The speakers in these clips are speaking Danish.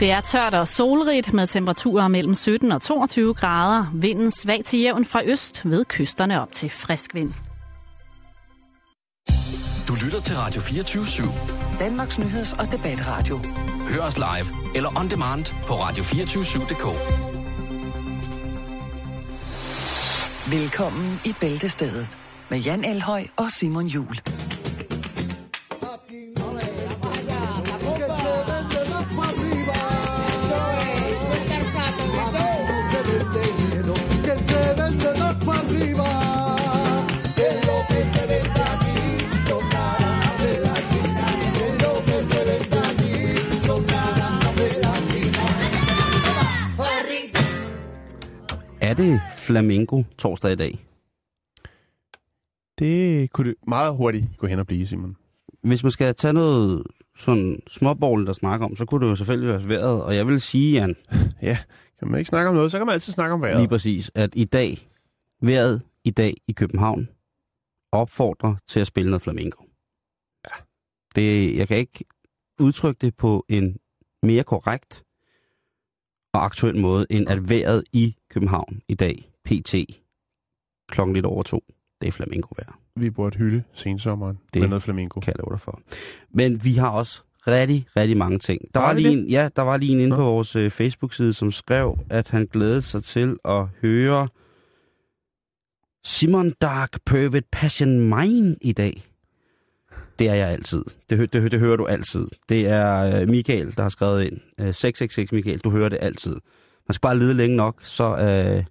Det er tørt og solrigt med temperaturer mellem 17 og 22 grader. Vinden svag til jævn fra øst ved kysterne op til frisk vind. Du lytter til Radio 24-7. Danmarks nyheds- og debatradio. Hør os live eller on demand på radio247.dk. Velkommen i Bæltestedet med Jan Elhøj og Simon Jul. Er det flamingo torsdag i dag? Det kunne det meget hurtigt gå hen og blive, Simon. Hvis man skal tage noget sådan småborgerligt at snakke om, så kunne det jo selvfølgelig være svært. Og jeg vil sige, Jan, Ja, kan man ikke snakke om noget, så kan man altid snakke om vejret. lige præcis, at i dag, vejret i dag i København, opfordrer til at spille noget flamingo. Ja. Det, jeg kan ikke udtrykke det på en mere korrekt og aktuel måde, end at vejret i København i dag, pt. klokken lidt over to, det er flamingo-vejr. Vi burde hylde sensommeren Det med noget flamingo. kan jeg love dig for. Men vi har også rigtig, rigtig mange ting. Der var vi lige en, ja, der var lige en inde Nå. på vores øh, Facebook-side, som skrev, at han glædede sig til at høre Simon Dark Pervert Passion Mine i dag. Det er jeg altid. Det, det, det hører du altid. Det er øh, Michael, der har skrevet ind. Øh, 666 Michael, du hører det altid. Man skal bare lede længe nok, så, øh,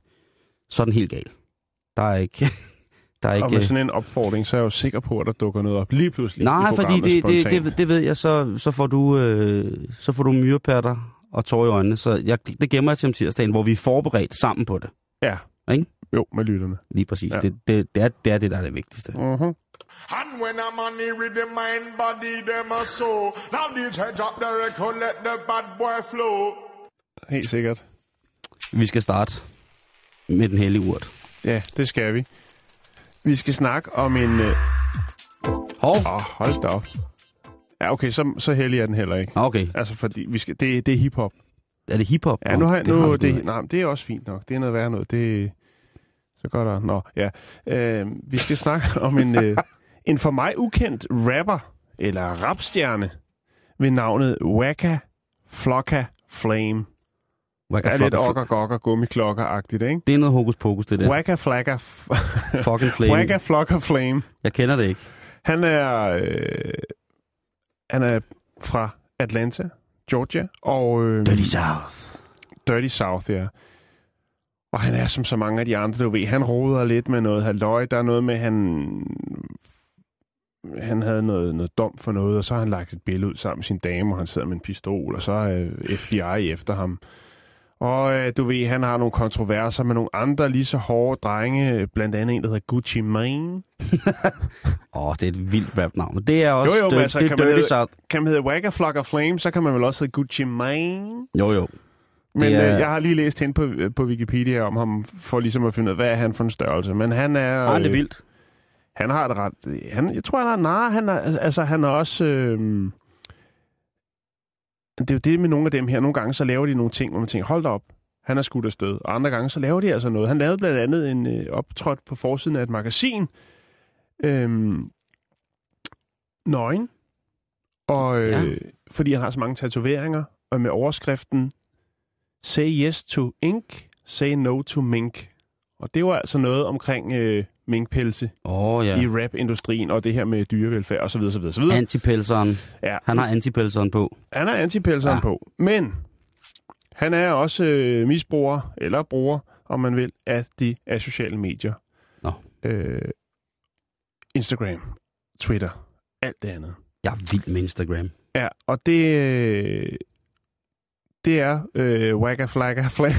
så er den helt gal. Der er ikke... Der er Og ikke med sådan en opfordring, så er jeg jo sikker på, at der dukker noget op lige pludselig Nej, fordi det, det, spontant. det, det ved jeg, så, så får du, øh, så får du myrepatter og tår i øjnene. Så jeg, det gemmer jeg til om tirsdagen, hvor vi er forberedt sammen på det. Ja. Ikke? Jo, med lytterne. Lige præcis. Ja. Det, det, det, er, det er det, der er det vigtigste. Uh-huh. And when I'm on the rhythm, mind, body, them a so. Now DJ drop the record, let the bad boy flow. Helt sikkert. Vi skal starte med den hellige urt. Ja, det skal vi. Vi skal snakke om en... Øh... Hov. Åh, hold da op. Ja, okay, så, så heldig er den heller ikke. Okay. Altså, fordi vi skal, det, det er hiphop. Er det hiphop? Ja, nu har jeg, det nu, det, nej, det er også fint nok. Det er noget værre noget. Det, så går der... Nå, ja. Øh, vi skal snakke om en, øh, en for mig ukendt rapper, eller rapstjerne, ved navnet Waka Flocka Flame. Waka er lidt okker gokker gummiklokker-agtigt, ikke? Det er noget hokus pokus, det der. Waka Flocka... Fucking flame. Waka Flocka Flame. Jeg kender det ikke. Han er, øh, han er fra Atlanta, Georgia, og... Øh, Dirty South. Dirty South, ja. Og han er som så mange af de andre, du ved, han roder lidt med noget halvøj. Der er noget med, han han havde noget, noget dom for noget, og så har han lagt et billede ud sammen med sin dame, og han sidder med en pistol, og så er øh, FBI efter ham. Og øh, du ved, han har nogle kontroverser med nogle andre lige så hårde drenge, blandt andet en, der hedder Gucci Mane. Åh, oh, det er et vildt rap-navn. Det er også Jo, jo, det, altså, det kan er man Dirty hedde-. Kan man hedde Wagga Flock of Flame, så kan man vel også hedde Gucci Mane. Jo, jo. Men Det er... øh, jeg har lige læst hen på, på Wikipedia om ham, for ligesom at finde ud af, hvad er han for en størrelse. Men han er... Ah, det er øh, vildt. Han har et ret... Han, jeg tror, han har... Nej, han er, altså, han er også... Øh, det er jo det med nogle af dem her. Nogle gange så laver de nogle ting, hvor man tænker, hold da op, han er skudt afsted. Og andre gange så laver de altså noget. Han lavede blandt andet en øh, optrådt på forsiden af et magasin. Øh, nøgen. Og øh, ja. fordi han har så mange tatoveringer, og med overskriften Say yes to ink, say no to mink. Og det var altså noget omkring øh, minkpelse oh, ja. i rap-industrien, og det her med dyrevelfærd osv. osv., osv. Antipelseren. Ja, Han har antipelseren på. han er antipelseren Ja. ja. på. Men han er også øh, misbruger, eller bruger, om man vil, af de af sociale medier. Nå. Øh, Instagram, Twitter, alt det andet. Jeg er vild med Instagram. Ja, og det, øh, det er øh, Wagga Flagga Flame.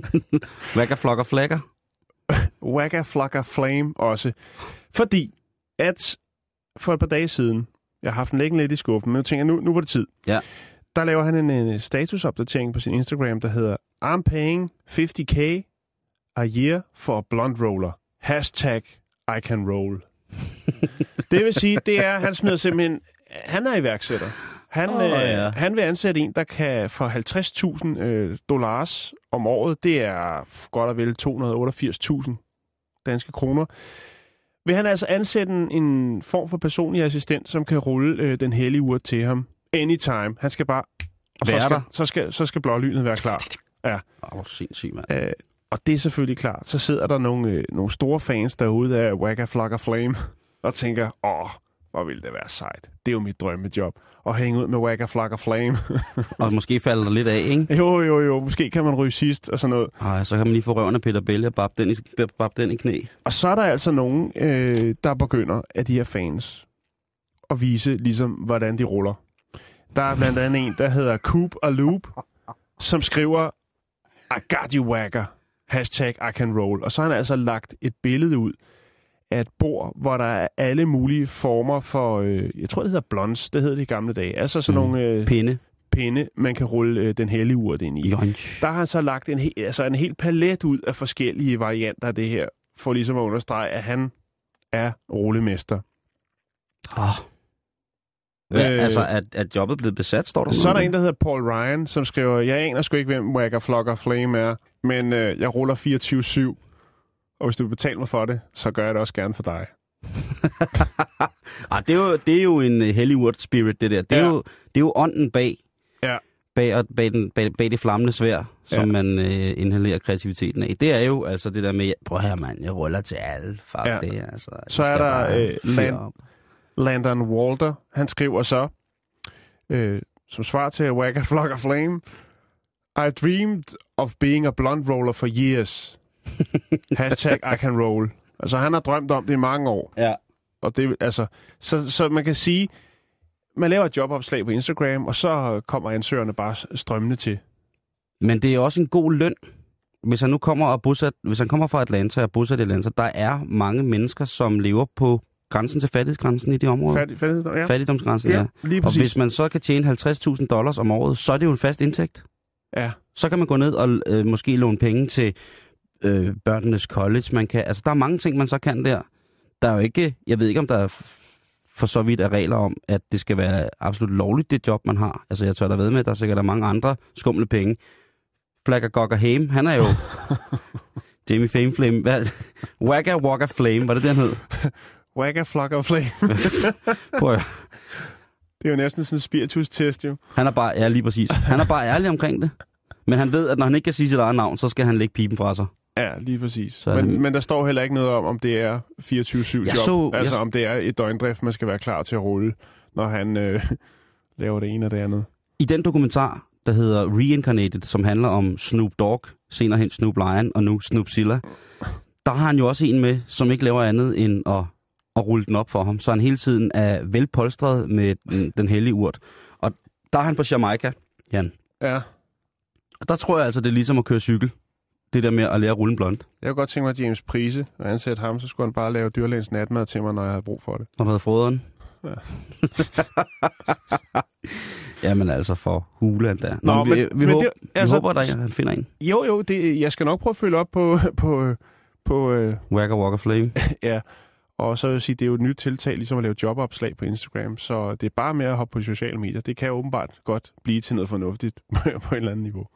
Wagga flokker flækker. Wagga Flocka Flame også. Fordi at for et par dage siden, jeg har haft den liggende lidt i skuffen, men jeg tænker, nu, nu var det tid. Ja. Der laver han en, en statusopdatering på sin Instagram, der hedder I'm paying 50k a year for a blonde roller. Hashtag I can roll. det vil sige, det er, han smider simpelthen, han er iværksætter. Han, Åh, øh, ja. han vil ansætte en, der kan for 50.000 øh, dollars om året, det er godt og vel 288.000 danske kroner, vil han altså ansætte en, en form for personlig assistent, som kan rulle øh, den hellige ur til ham anytime. Han skal bare... Og så skal, der. så skal, så skal blålynet være klar. Åh, hvor sindssygt, mand. Øh, og det er selvfølgelig klart. Så sidder der nogle, øh, nogle store fans derude af Wagga Flocka Flame og tænker, åh, hvor ville det være sejt. Det er jo mit drømmejob. At hænge ud med Wagga Flocka Flame. Og måske falder der lidt af, ikke? jo, jo, jo. Måske kan man ryge sidst og sådan noget. Ej, så kan man lige få røven af Peter Belle og babbe den i, babbe den i knæ. Og så er der altså nogen, øh, der begynder af de her fans at vise, ligesom, hvordan de ruller. Der er blandt andet en, der hedder Coop og Loop, som skriver, I got you, wagger. Hashtag I can roll. Og så har han altså lagt et billede ud af et bord, hvor der er alle mulige former for, øh, jeg tror det hedder blondes, det hed det i gamle dage. Altså sådan Mm. nogle øh, Pinde. pinde, man kan rulle øh, den hellige urt ind i. Lunch. Der har han så lagt en, he- altså en hel palet ud af forskellige varianter af det her, for ligesom at understrege, at han er rullemester. Oh. Hvad, Øh, altså, er, er jobbet blevet besat, står der Så er der en, der hedder Paul Ryan, som skriver, jeg aner sgu ikke, hvem Wagger Flocker Flame er, men øh, jeg ruller 24-7, og hvis du vil betale mig for det, så gør jeg det også gerne for dig. Ah, det, er jo, det er jo en Hollywood spirit, det der. Det er, Ja. jo, det er jo ånden bag, Ja. bag, og- bag, den, bag, bag det flammende svær, som Ja. man uh, inhalerer kreativiteten af. Det er jo altså det der med, prøv her mand, jeg ruller til alle. Fuck Ja. det, altså. Så er der, øh, Land-. Landon Walter, han skriver så, øh, som svar til Wagger Flocker Flame, I dreamed of being a blunt roller for years. Hashtag I can roll. Altså, han har drømt om det i mange år. Ja. Og det, altså, så, så man kan sige, man laver et jobopslag på Instagram, og så kommer ansøgerne bare strømmende til. Men det er også en god løn. Hvis han nu kommer og bosat, hvis han kommer fra Atlanta og er bosat i Atlanta, der er mange mennesker, som lever på grænsen til fattighedsgrænsen i de områder. Færdig, færdig, ja. Fattigdomsgrænsen, ja. ja, lige Og hvis man så kan tjene 50.000 dollars om året, så er det jo en fast indtægt. Ja, Så kan man gå ned og øh, måske låne penge til øh, børnenes college. Man kan, altså, der er mange ting, man så kan der. Der er jo ikke, jeg ved ikke, om der er for så vidt er regler om, at det skal være absolut lovligt, det job, man har. Altså, jeg tør da ved med, at der er sikkert er mange andre skumle penge. Flagger Gogger Hame, han er jo Jamie Fame Flame. Hvad? Wagga Wagga Flame, var det han hed? Wagger Flocker Flame. Prøv at, det er jo næsten sådan en spiritus-test, jo. han er bare ærlig, lige præcis. Han er bare ærlig omkring det. Men han ved, at når han ikke kan sige sit eget navn, så skal han lægge pipen fra sig. Ja, lige præcis. Så Men, men der står heller ikke noget om, om det er 24-7 job. Så- altså jeg- om det er et døgndrift, man skal være klar til at rulle, når han øh, laver det ene og det andet. I den dokumentar, der hedder Reincarnated, som handler om Snoop Dogg, senere hen Snoop Lion og nu Snoop Zilla, der har han jo også en med, som ikke laver andet end at, at rulle den op for ham. Så han hele tiden er velpolstret med den, den hellige urt. Og der er han på Jamaica, Jan. Ja, Og der tror jeg altså, det er ligesom at køre cykel. Det der med at lære at rulle blond. jeg kunne godt tænke mig, at James Prise og ansætte ham, så skulle han bare lave dyrlægens natmad til mig, når jeg havde brug for det. Har du været froderen? Ja. Jamen altså for hulen der. Nå, Nå, vi, men- vi, men håber, det- vi altså- håber, at han finder en. Jo, jo, det, jeg skal nok prøve at følge op på, på, på øh, Wagger Walker Flame. ja. Og så vil jeg sige, det er jo et nyt tiltag, ligesom at lave jobopslag på Instagram, så det er bare med at hoppe på de sociale medier. Det kan åbenbart godt blive til noget fornuftigt på et eller andet niveau.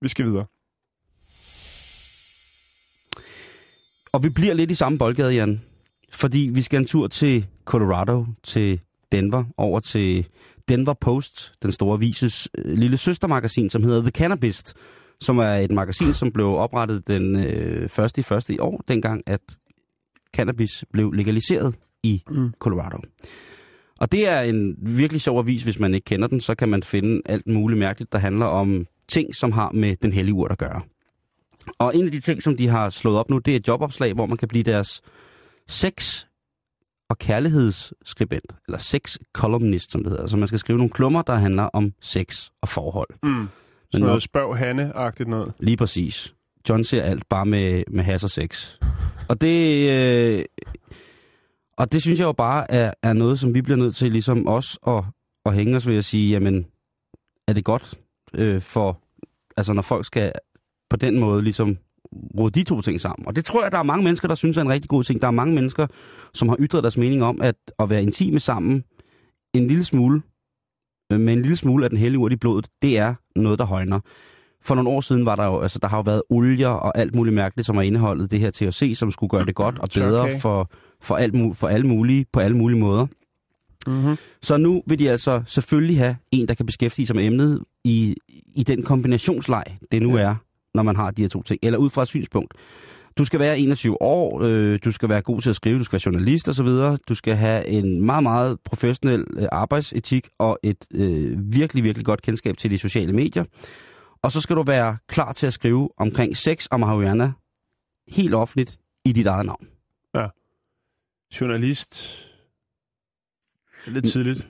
Vi skal videre. Og vi bliver lidt i samme boldgade, Jan. Fordi vi skal en tur til Colorado, til Denver, over til Denver Post, den store avises øh, lille søstermagasin, som hedder The Cannabist, som er et magasin, som blev oprettet den øh, første i første i år, dengang at cannabis blev legaliseret i Mm. Colorado. Og det er en virkelig sjov avis, hvis man ikke kender den, så kan man finde alt muligt mærkeligt, der handler om ting, som har med den hellige urt at gøre. Og en af de ting, som de har slået op nu, det er et jobopslag, hvor man kan blive deres sex- og kærlighedsskribent, eller sex-columnist, som det hedder. Så man skal skrive nogle klummer, der handler om sex og forhold. Mm. Men nok- noget spørg Hanne-agtigt noget. Lige præcis. John ser alt bare med, med has og sex. Og det, øh, og det synes jeg jo bare er, er noget, som vi bliver nødt til ligesom os at, at hænge os ved at sige, jamen, er det godt øh, for, altså når folk skal på den måde ligesom rode de to ting sammen. Og det tror jeg, der er mange mennesker, der synes er en rigtig god ting. Der er mange mennesker, som har ytret deres mening om, at at være intime sammen en lille smule øh, med en lille smule af den hellige urt i blodet, det er noget, der højner. For nogle år siden var der jo, altså der har jo været olier og alt muligt mærkeligt, som har indeholdet det her THC, som skulle gøre det godt og bedre Tørkage. for, for, alt, for alle mulige, på alle mulige måder. Mm-hmm. Så nu vil de altså selvfølgelig have en, der kan beskæftige sig med emnet i, i den kombinationsleg, det nu Ja. er, når man har de her to ting. Eller ud fra et synspunkt. Du skal være 21 år, øh, du skal være god til at skrive, du skal være journalist osv. Du skal have en meget, meget professionel øh, arbejdsetik og et øh, virkelig, virkelig godt kendskab til de sociale medier. Og så skal du være klar til at skrive omkring sex og marihuana helt offentligt i dit eget navn. Journalist. Det er lidt tidligt.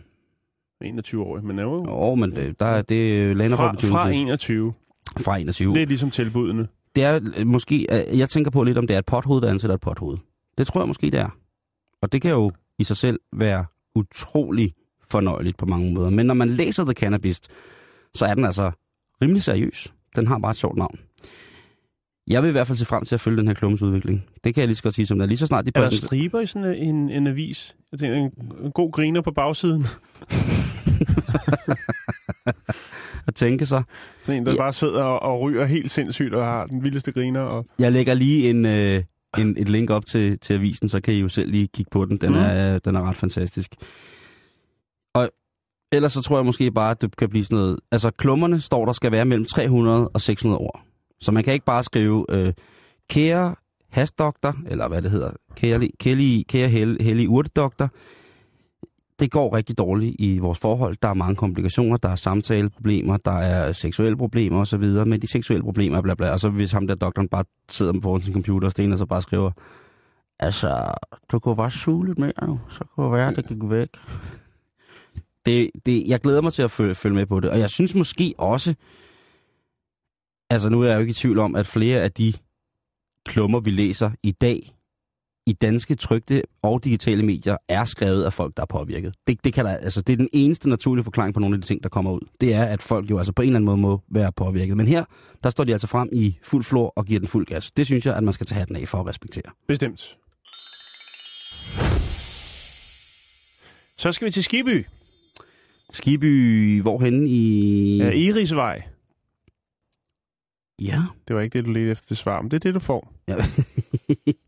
21 år, men er jo Jo, men det, der er det lander fra, på fra 21. fra 21. Det er ligesom tilbudene. det er øh, måske, øh, jeg tænker på lidt, om det er et pothoved, der ansætter et pothoved. Det tror jeg måske, det er. Og det kan jo i sig selv være utrolig fornøjeligt på mange måder. Men når man læser The Cannabist, så er den altså rimelig seriøs. Den har bare et sjovt navn. Jeg vil i hvert fald se frem til at følge den her klummes udvikling. Det kan jeg lige så godt sige, som det er. Lige så snart de Er der striber i sådan en, en avis? Jeg tænker, en, en god griner på bagsiden. at tænke sig. Sådan en, der Ja. bare sidder og, og ryger helt sindssygt og har den vildeste griner. Og... Jeg lægger lige en, øh, en, et link op til, til avisen, så kan I jo selv lige kigge på den. Den, Mm. er, den er ret fantastisk. Og ellers så tror jeg måske bare, at det kan blive sådan noget... Altså, klummerne står, der skal være mellem 300 og 600 ord. Så man kan ikke bare skrive, øh, kære hasdoktor, eller hvad det hedder, kære, kære, kære hel, hellig urtedoktor. Det går rigtig dårligt i vores forhold. Der er mange komplikationer, der er samtaleproblemer, der er seksuelle problemer osv., men de seksuelle problemer er bla bla. Og så hvis ham der doktoren bare sidder på sin computer og stener, så bare skriver, altså, du kunne bare suge lidt mere, jo. så kunne det være, det gik væk. Det, det, jeg glæder mig til at følge, følge med på det, og jeg synes måske også, altså nu er jeg jo ikke i tvivl om, at flere af de klummer, vi læser i dag, i danske trygte og digitale medier, er skrevet af folk, der er påvirket. Det, det, kan der, altså, det er den eneste naturlige forklaring på nogle af de ting, der kommer ud. Det er, at folk jo altså på en eller anden måde må være påvirket. Men her, der står de altså frem i fuld flor og giver den fuld gas. Det synes jeg, at man skal tage hatten af for at respektere. Bestemt. Så skal vi til Skiby. Skiby, hvorhen i... Ja, Irisvej. ja. Det var ikke det, du ledte efter det svar, men det er det, du får. ja.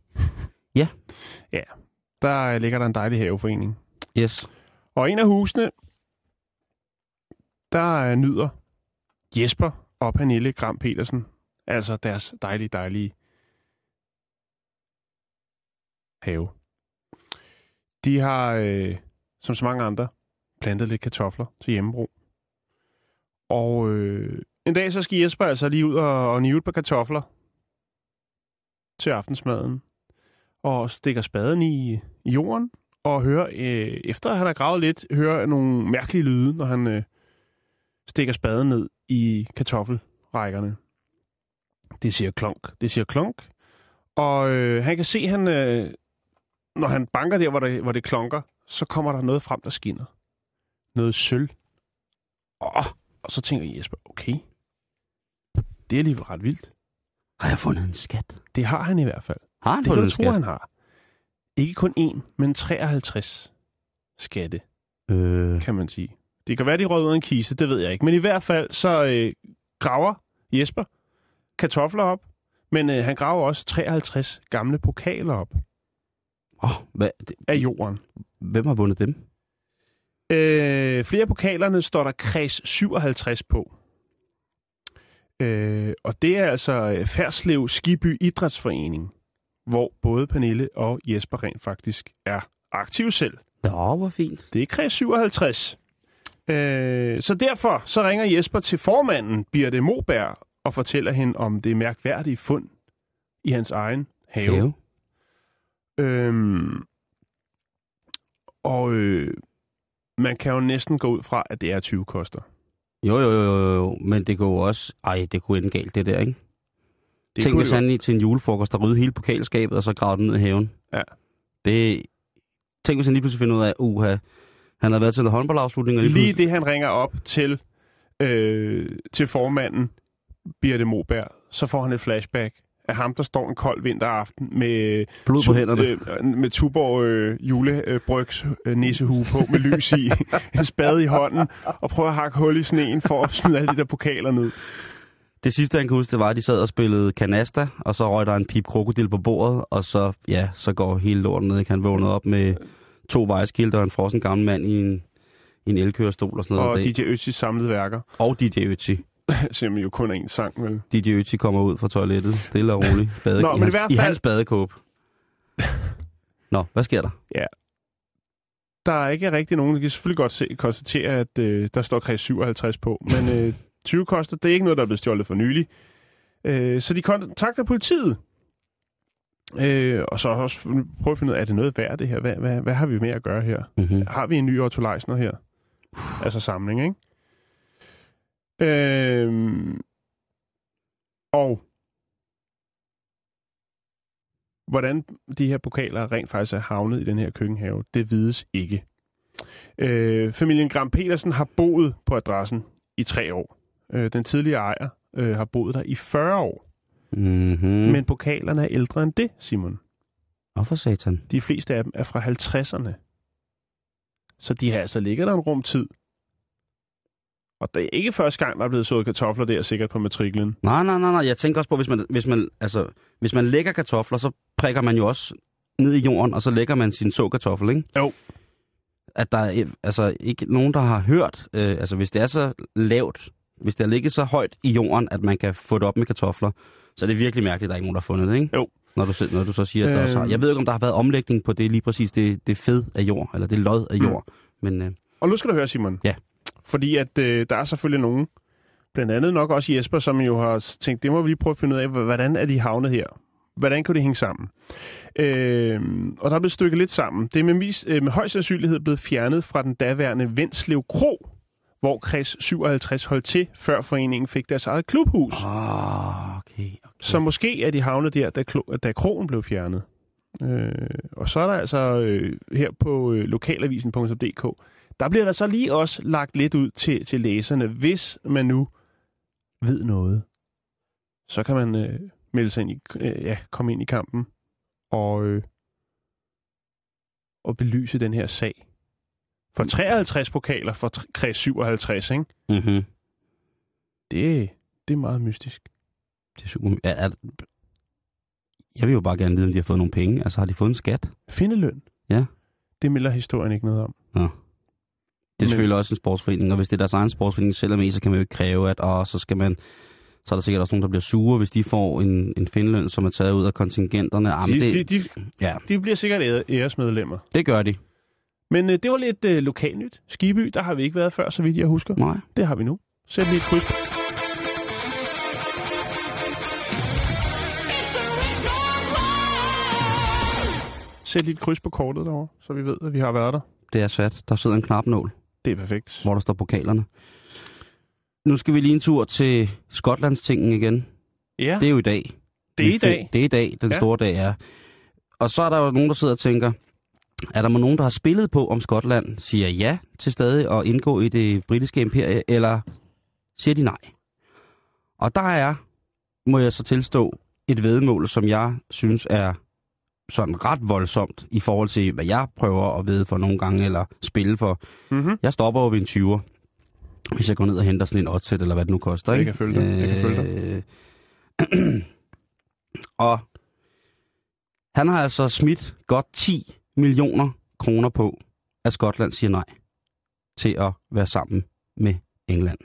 Der ligger der en dejlig haveforening. Yes. Og en af husene, der øh, nyder Jesper og Pernille Gram Petersen, altså deres dejlige, dejlige have. De har, øh, som så mange andre, plantet lidt kartofler til hjemmebrug. Og øh, en dag så skal Jesper altså lige ud og, og nive et par kartofler til aftensmaden. Og stikker spaden i, i jorden, og hører, øh, efter han har gravet lidt, hører nogle mærkelige lyde, når han øh, stikker spaden ned i kartoffelrækkerne. Det siger klonk, det siger klonk. Og øh, han kan se, han, øh, når han banker der, hvor det, hvor det klonker, så kommer der noget frem, der skinner. Noget sølv. Åh, og så tænker Jesper, okay, det er alligevel ret vildt. Har jeg fundet en skat? Det har han i hvert fald. Har han Det fundet en tro, han har. Ikke kun én, men 53 skatte. Øh, kan man sige. Det kan være, de rød ud af en kiste, det ved jeg ikke. Men i hvert fald, så øh, graver Jesper kartofler op, men øh, han graver også 53 gamle pokaler op åh, hvad, det, af jorden. hvem har vundet dem? Øh, flere af pokalerne står der kreds 57 på. Øh, og det er altså øh, Færslev Skiby Idrætsforening, hvor både Pernille og Jesper rent faktisk er aktive selv. Nå, hvor fint. Det er kreds 57. Øh, så derfor så ringer Jesper til formanden, Birte Moberg, og fortæller hende om det mærkværdige fund i hans egen have. Have. Øhm, og øh, man kan jo næsten gå ud fra, at det er 20 koster. Jo, jo, jo, jo, men det kunne også... Ej, det kunne ende galt, det der, ikke? Det Tænk, hvis han til en julefrokost, der rydde hele pokalskabet, og så gravede den ned i haven. Ja. Det... Tænk, hvis han lige pludselig finder ud af, uha, han har været til en håndboldafslutning, og lige, Lige pludselig... det, han ringer op til, øh, til formanden, Birte Moberg, så får han et flashback af ham, der står en kold vinteraften med, Blod på hænderne. øh, med Tuborg øh, julebrygs øh, nissehue på med lys i, en spade i hånden, og prøver at hakke hul i sneen for at smide alle de der pokaler ned. Det sidste, han kan huske, det var, at de sad og spillede kanasta, og så røg der en pip krokodil på bordet, og så, ja, så går hele lorten ned. Han vågnede op med to vejskilter og en frossen gammel mand i en, i en elkørestol og sådan noget. Og DJ Ötzis samlede værker, og DJ Ötzi. som jo kun er en sang, vel? DJ Ötzi kommer ud fra toilettet, stille og roligt. Bade, Nå, i, hans, hvert I fald- hans badekåb. Nå, hvad sker der? Der er ikke rigtig nogen, der kan selvfølgelig godt se, konstatere, at øh, der står kreds 57 på, men øh, 20 koster, det er ikke noget, der er blevet stjålet for nylig. Øh, så de kontakter politiet. Øh, og så også prøve at finde ud af, er det noget værd det her? Hvad, hvad, hvad har vi med at gøre her? Mm-hmm. Har vi en ny Otto Leisner her? Altså samling, ikke? Øhm, og hvordan de her pokaler rent faktisk er havnet i den her køkkenhave, det vides ikke. Øh, familien Gram Petersen har boet på adressen i tre år. Øh, den tidligere ejer øh, har boet der i 40 år. Mm-hmm. Mm. Men pokalerne er ældre end det, Simon. Hvorfor satan? De fleste af dem er fra 50'erne. Så de har altså ligget der en rum tid. Og det er ikke første gang, der er blevet sået kartofler der, sikkert på matriklen. Nej, nej, nej, nej. Jeg tænker også på, hvis man, hvis man, altså, hvis man lægger kartofler, så prikker man jo også ned i jorden, og så lægger man sin såkartoffel, ikke? Jo. At der er altså, ikke nogen, der har hørt, øh, altså hvis det er så lavt, hvis det er ligget så højt i jorden, at man kan få det op med kartofler, så er det virkelig mærkeligt, at der er ikke nogen, der har fundet det, ikke? Jo. Når du, når du så siger, at der også har... Øhm. Jeg ved ikke, om der har været omlægning på det lige præcis, det, det fed af jord, eller det lod af jord. Men øh, Og nu skal du høre, Simon. Ja. Fordi at øh, der er selvfølgelig nogen, blandt andet nok også Jesper, som jo har tænkt, det må vi lige prøve at finde ud af, hvordan er de havnet her? Hvordan kunne det hænge sammen? Øh, og der er blevet stykket lidt sammen. Det er med, vis, øh, med høj sandsynlighed blevet fjernet fra den daværende Vendslev Kro, hvor kreds 57 holdt til, før foreningen fik deres eget klubhus. åh, okay, okay. Så måske er de havnet der, da, klo- da krogen blev fjernet. Øh, og så er der altså øh, her på øh, lokalavisen.dk, der bliver der så lige også lagt lidt ud til, til læserne. Hvis man nu ved noget, så kan man øh, melde sig ind i, øh, ja, komme ind i kampen og, øh, og belyse den her sag. For 53 pokaler for kreds 57, ikke? Mm-hmm. Det, det er meget mystisk. Det er super... Er, er, jeg vil jo bare gerne vide, om de har fået nogle penge. Altså, har de fået en skat? Findeløn. Ja. Det melder historien ikke noget om. Det er Men- selvfølgelig også en sportsforening, og hvis det er deres egen sportsforening selv er med, så kan man jo ikke kræve, at og så skal man så er der sikkert også nogen, der bliver sure, hvis de får en, en findeløn, som er taget ud af kontingenterne. Jamen, De, det, de, de, ja, de bliver sikkert ære- æresmedlemmer. det gør de. Men øh, det var lidt øh, lokalnyt. Skiby, der har vi ikke været før, så vidt jeg husker. Nej. Det har vi nu. Sæt lige et kryds på. Sæt lige et kryds på kortet derovre, så vi ved, at vi har været der. Det er sat. Der sidder en knapnål, Det er perfekt. hvor der står pokalerne. Nu skal vi lige en tur til Skotlandstingen igen. Ja, Det er jo i dag. det er i dag. Det er i dag, den ja. store dag er. Og så er der jo nogen, der sidder og tænker, er der nogen, der har spillet på, om Skotland siger ja til stadig at indgå i det britiske imperie, eller siger de nej? Og der er, må jeg så tilstå, et vedmål, som jeg synes er sådan ret voldsomt i forhold til, hvad jeg prøver at vide for nogle gange, eller spille for. Mm-hmm. Jeg stopper jo ved en 20'er, hvis jeg går ned og henter sådan en oddset, eller hvad det nu koster. Jeg Ikke? kan følge dig. Jeg kan følge Øh, og han har altså smidt godt 10 millioner kroner på, at Skotland siger nej til at være sammen med England.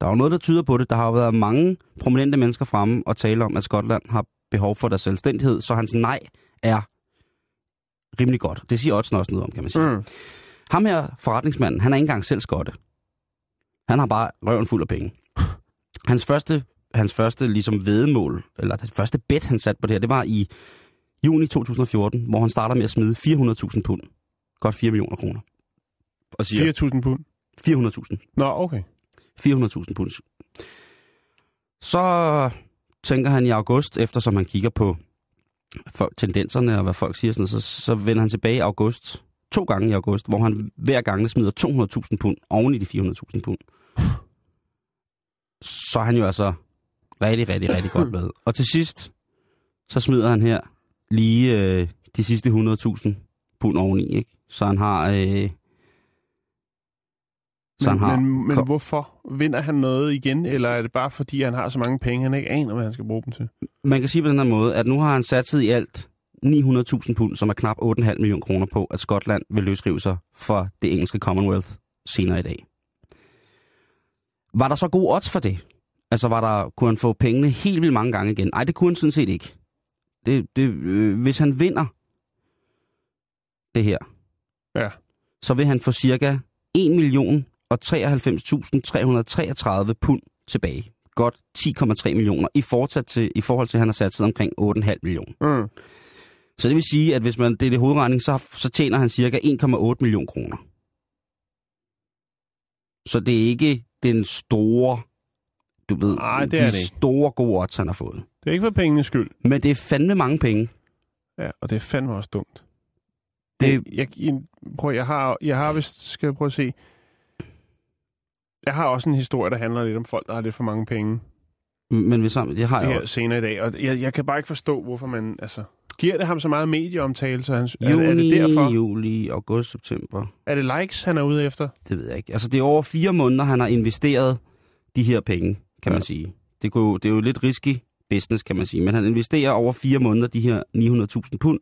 Der er jo noget, der tyder på det. Der har jo været mange prominente mennesker fremme og tale om, at Skotland har behov for deres selvstændighed, så hans nej er rimelig godt. Det siger Oddsen også noget om, kan man sige. Mm. Ham her, forretningsmanden, han er ikke engang selv skotte. Han har bare røven fuld af penge. Hans første, hans første ligesom vedemål, eller det første bet, han satte på det her, det var i juni 2014, hvor han starter med at smide 400.000 pund. Godt 4 millioner kroner. Og siger 4.000 pund. 400.000. Nå, okay. 400.000 pund. Så tænker han i august, eftersom han kigger på folk, tendenserne og hvad folk siger, sådan, så, så vender han tilbage i august, to gange i august, hvor han hver gang smider 200.000 pund oven i de 400.000 pund. Så er han jo altså rigtig, rigtig, rigtig godt med. Og til sidst, så smider han her lige øh, de sidste 100.000 pund oveni, ikke? Så han har... Øh, så han Men, har men, men hvorfor? Vinder han noget igen, eller er det bare fordi, han har så mange penge, han ikke aner, hvad han skal bruge dem til? man kan sige på den her måde, at nu har han satset i alt 900.000 pund, som er knap 8,5 millioner kroner på, at Skotland vil løsrive sig fra det engelske Commonwealth senere i dag. Var der så gode odds for det? Altså, var der, kunne han få pengene helt vildt mange gange igen? Nej, det kunne han sådan set ikke. Det, det, øh, hvis han vinder det her, Ja. så vil han få cirka 1 million og 93.333 pund tilbage. Godt 10,3 millioner i, fortsat til, i forhold til, at han har sat sig omkring 8,5 millioner. Mm. Så det vil sige, at hvis man det er det hovedregning, så, så tjener han cirka 1,8 millioner kroner. Så det er ikke den store, du ved, Nej, det de er ikke. store gode odds, han har fået. Det er ikke for pengenes skyld. Men det er fandme mange penge. Ja, og det er fandme også dumt. Det- jeg, jeg, prøv, jeg har, jeg har vist, skal jeg prøve at se, jeg har også en historie, der handler lidt om folk, der har lidt for mange penge Men hvis han, det har jeg her jo. senere i dag. Og jeg, jeg kan bare ikke forstå, hvorfor man, altså, giver det ham så meget medieomtale, så han, er, Juni, er det derfor? juli, august, september. Er det likes, han er ude efter? Det ved jeg ikke. Altså, det er over fire måneder, han har investeret de her penge, kan ja. man sige. Det, kunne, det er jo lidt risky business, kan man sige. Men han investerer over fire måneder de her 900.000 pund.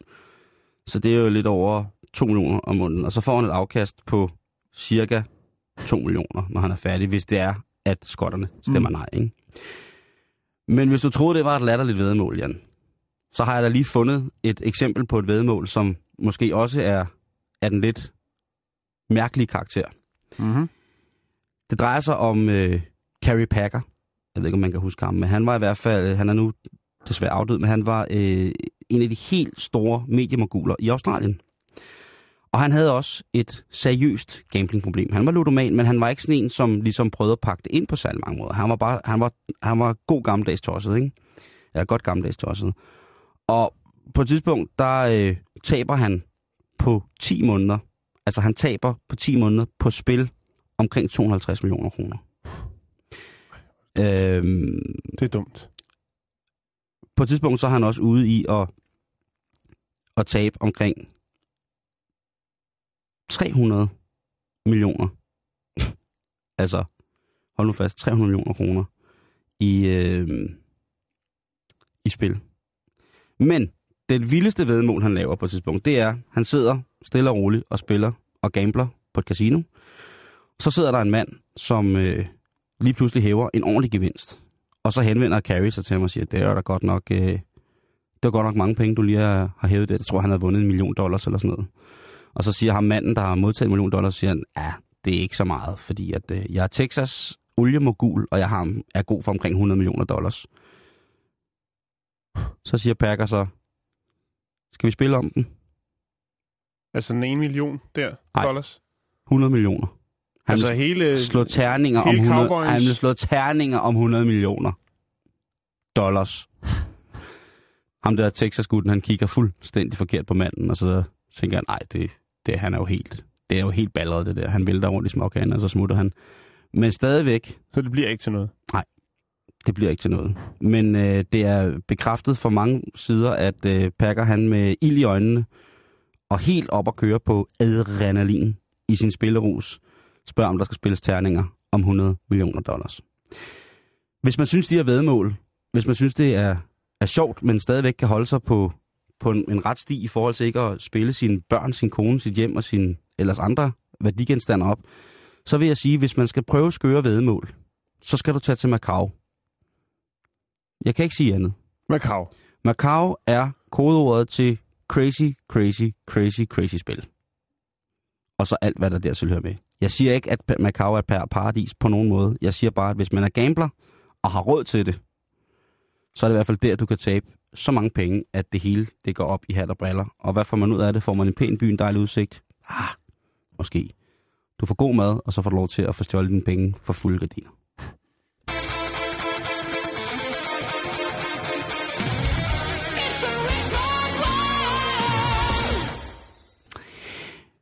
Så det er jo lidt over 2 millioner om måneden. Og så får han et afkast på cirka 2 millioner, når han er færdig, hvis det er, at skotterne stemmer Mm. nej. Ikke? Men hvis du troede, det var et latterligt vedmål, Jan, så har jeg da lige fundet et eksempel på et vedmål, som måske også er, er den lidt mærkelige karakter. Mm-hmm. Det drejer sig om øh, Carrie Packer. Jeg ved ikke, om man kan huske ham, men han var i hvert fald, han er nu desværre afdød, men han var øh, en af de helt store mediemoguler i Australien. Og han havde også et seriøst gamblingproblem. Han var ludoman, men han var ikke sådan en, som ligesom prøvede at pakke det ind på særlig mange måder. Han var bare, han var, han var god gammeldags tosset, ikke? Ja, godt gammeldags tosset. Og på et tidspunkt, der øh, taber han på 10 måneder. Altså han taber på 10 måneder på spil omkring 250 millioner kroner. Øhm, Det er dumt. på et tidspunkt så er han også ude i at, at tabe omkring 300 millioner. altså, hold nu fast, 300 millioner kroner i, øh, i spil. Men det vildeste vedmål, han laver på et tidspunkt, det er, han sidder stille og roligt og spiller og gambler på et casino. Så sidder der en mand, som øh, lige pludselig hæver en ordentlig gevinst. Og så henvender Carrie sig til ham og siger, det er da godt nok, øh, det er godt nok mange penge, du lige har, har hævet det. Jeg tror, han havde vundet en million dollars eller sådan noget. Og så siger ham manden, der har modtaget en million dollars, siger han, ja, det er ikke så meget, fordi at, øh, jeg er Texas oliemogul, og jeg har, er god for omkring 100 millioner dollars. Så siger Packer så, skal vi spille om den? Altså den ene million der, Nej. dollars. 100 millioner. Han altså hele... slå terninger om hele 100, Cowboys. han vil slå terninger om 100 millioner dollars. Ham der Texas-gutten, han kigger fuldstændig forkert på manden, og så tænker han, nej, det, det, han er jo helt, det er jo helt balleret, det der. Han vælter rundt i småkagen, og så smutter han. Men stadigvæk, Så det bliver ikke til noget. det bliver ikke til noget. Men øh, det er bekræftet fra mange sider, at øh, Packer han med ild i øjnene og helt op at køre på adrenalin i sin spillerus, spørger om der skal spilles terninger om 100 millioner dollars. Hvis man synes, de her vedmål, hvis man synes, det er, er sjovt, men stadigvæk kan holde sig på, på en, en ret sti i forhold til ikke at spille sine børn, sin kone, sit hjem og sine ellers andre værdigenstande op, så vil jeg sige, hvis man skal prøve skøre vedmål, så skal du tage til Macau. Jeg kan ikke sige andet. Macau. Macau er kodeordet til crazy, crazy, crazy, crazy spil. Og så alt, hvad der dertil hører med. Jeg siger ikke, at Macau er et paradis på nogen måde. Jeg siger bare, at hvis man er gambler og har råd til det, så er det i hvert fald der, du kan tabe så mange penge, at det hele det går op i hat og briller. Og hvad får man ud af det? Får man en pæn by, en dejlig udsigt? Ah, måske. Du får god mad, og så får du lov til at få stjålet dine penge for fulde gardiner.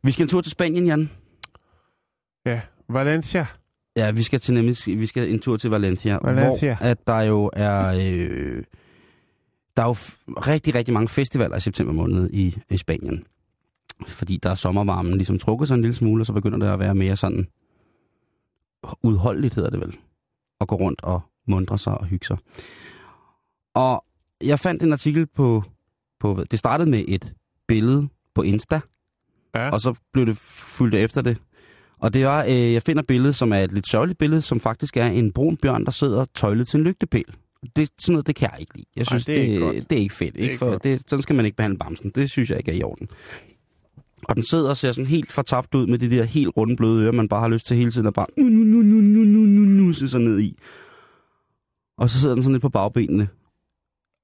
Vi skal en tur til Spanien, Jan. Ja, Valencia. Ja, vi skal til nemlig vi skal en tur til Valencia, Valencia. hvor at der jo er øh, der er jo rigtig, rigtig mange festivaler i september måned i, i Spanien. Fordi der er sommervarmen ligesom trukket sig en lille smule, og så begynder det at være mere sådan udholdeligt, hedder det vel. At gå rundt og mundre sig og hygge sig. Og jeg fandt en artikel på, på det startede med et billede på Insta, Ja. og så blev det fuldt efter det. Og det var, øh, jeg finder et billede, som er et lidt sørgeligt billede, som faktisk er en brun bjørn, der sidder tøjlet til en lygtepæl. Det, sådan noget, det kan jeg ikke lide. Jeg Ej, synes, det er ikke det, godt. det er ikke fedt. er ikke ikke for, godt. det, sådan skal man ikke behandle bamsen. Det synes jeg ikke er i orden. Og den sidder og ser sådan helt fortabt ud med de der helt runde bløde ører, man bare har lyst til hele tiden at bare nu, nu, nu, nu, nu, nu, nu, nu, sig ned i. Og så sidder den sådan lidt på bagbenene.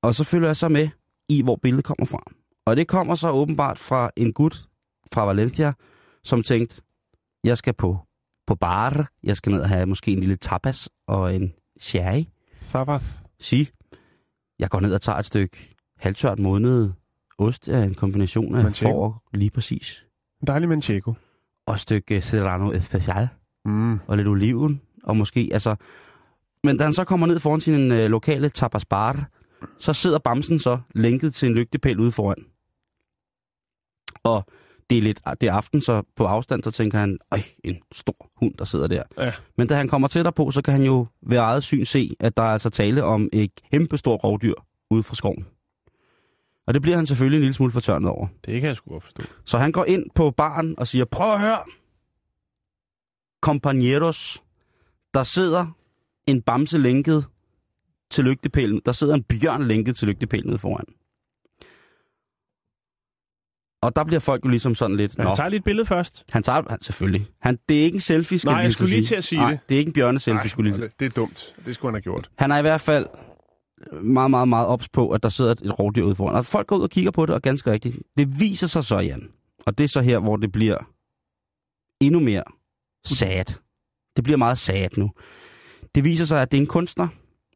Og så følger jeg så med i, hvor billedet kommer fra. Og det kommer så åbenbart fra en gut fra Valencia, som tænkte, jeg skal på, på bar, jeg skal ned og have måske en lille tapas og en sherry. Sabbath. Sig, jeg går ned og tager et stykke halvtørt modnet ost af en kombination af Manchego. får lige præcis. Dejlig manchego. Og et stykke serrano especial Mm. og lidt oliven, og måske, altså... Men da han så kommer ned foran sin øh, lokale tapas bar, så sidder Bamsen så lænket til en lygtepæl ude foran. Og det er lidt det er aften, så på afstand, så tænker han, øj, en stor hund, der sidder der. Ja. Men da han kommer tættere på, så kan han jo ved eget syn se, at der er altså tale om et kæmpe stort rovdyr ude fra skoven. Og det bliver han selvfølgelig en lille smule fortørnet over. Det kan jeg sgu godt forstå. Så han går ind på baren og siger, prøv at høre, compañeros, der sidder en bamse lænket til lygtepælen. Der sidder en bjørn lænket til lygtepælen foran. Og der bliver folk jo ligesom sådan lidt... Nå, han tager lige et billede først. han tager han, selvfølgelig. Han, det er ikke en selfie, skal Nej, jeg så skulle lige til at sige Nej, det. det er ikke en bjørneselfie, skulle lige det, det er dumt. Det skulle han have gjort. han er i hvert fald meget, meget, meget ops på, at der sidder et rovdyr ude foran. Og folk går ud og kigger på det, og ganske rigtigt. Det viser sig så, Jan. Og det er så her, hvor det bliver endnu mere sad. Det bliver meget sad nu. Det viser sig, at det er en kunstner,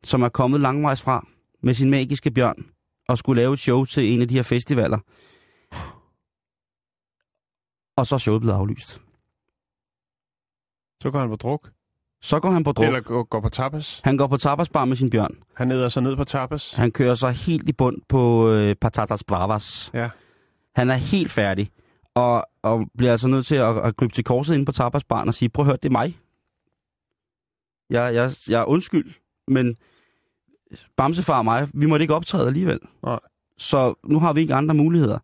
som er kommet langvejs fra med sin magiske bjørn og skulle lave et show til en af de her festivaler. Og så er showet blevet aflyst. Så går han på druk. Så går han på druk. Eller går, går på tapas. Han går på tapasbar med sin bjørn. Han æder sig ned på tapas. Han kører så helt i bund på øh, patatas bravas. Ja. Han er helt færdig. Og, og bliver altså nødt til at, at krybe til korset inde på tapasbaren og sige, prøv at høre, det er mig. Jeg, jeg, jeg er undskyld, men Bamsefar og mig, vi måtte ikke optræde alligevel. Nej. Så nu har vi ikke andre muligheder.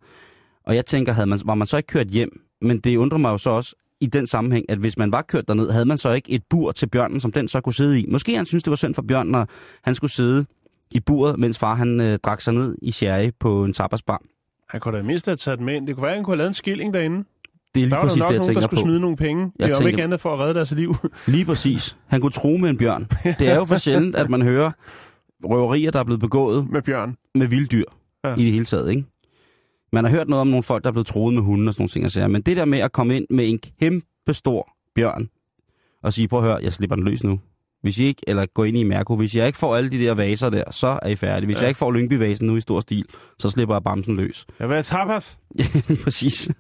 Og jeg tænker, havde man, var man så ikke kørt hjem? Men det undrer mig jo så også i den sammenhæng, at hvis man var kørt derned, havde man så ikke et bur til bjørnen, som den så kunne sidde i. Måske han synes, det var synd for bjørnen, når han skulle sidde i buret, mens far han øh, drak sig ned i sherry på en tapasbar. Han kunne da mindst have taget med ind. Det kunne være, at han kunne have lavet en skilling derinde. Det er lige Der var der præcis nok det, jeg nogen, der skulle på. smide nogle penge. Jeg det er tænker- ikke andet for at redde deres liv. Lige præcis. Han kunne tro med en bjørn. Det er jo for sjældent, at man hører røverier, der er blevet begået med Bjørn. med vilddyr ja. i det hele taget, ikke? Man har hørt noget om nogle folk, der er blevet troet med hunde og sådan nogle ting. og sager. Men det der med at komme ind med en kæmpe stor bjørn og sige, prøv at høre, jeg slipper den løs nu. Hvis I ikke, eller gå ind i Mærko, hvis jeg ikke får alle de der vaser der, så er I færdige. Hvis Ja. ja. jeg ikke får Lyngby-vasen nu i stor stil, så slipper jeg bamsen løs. Jeg vil tapas. Præcis.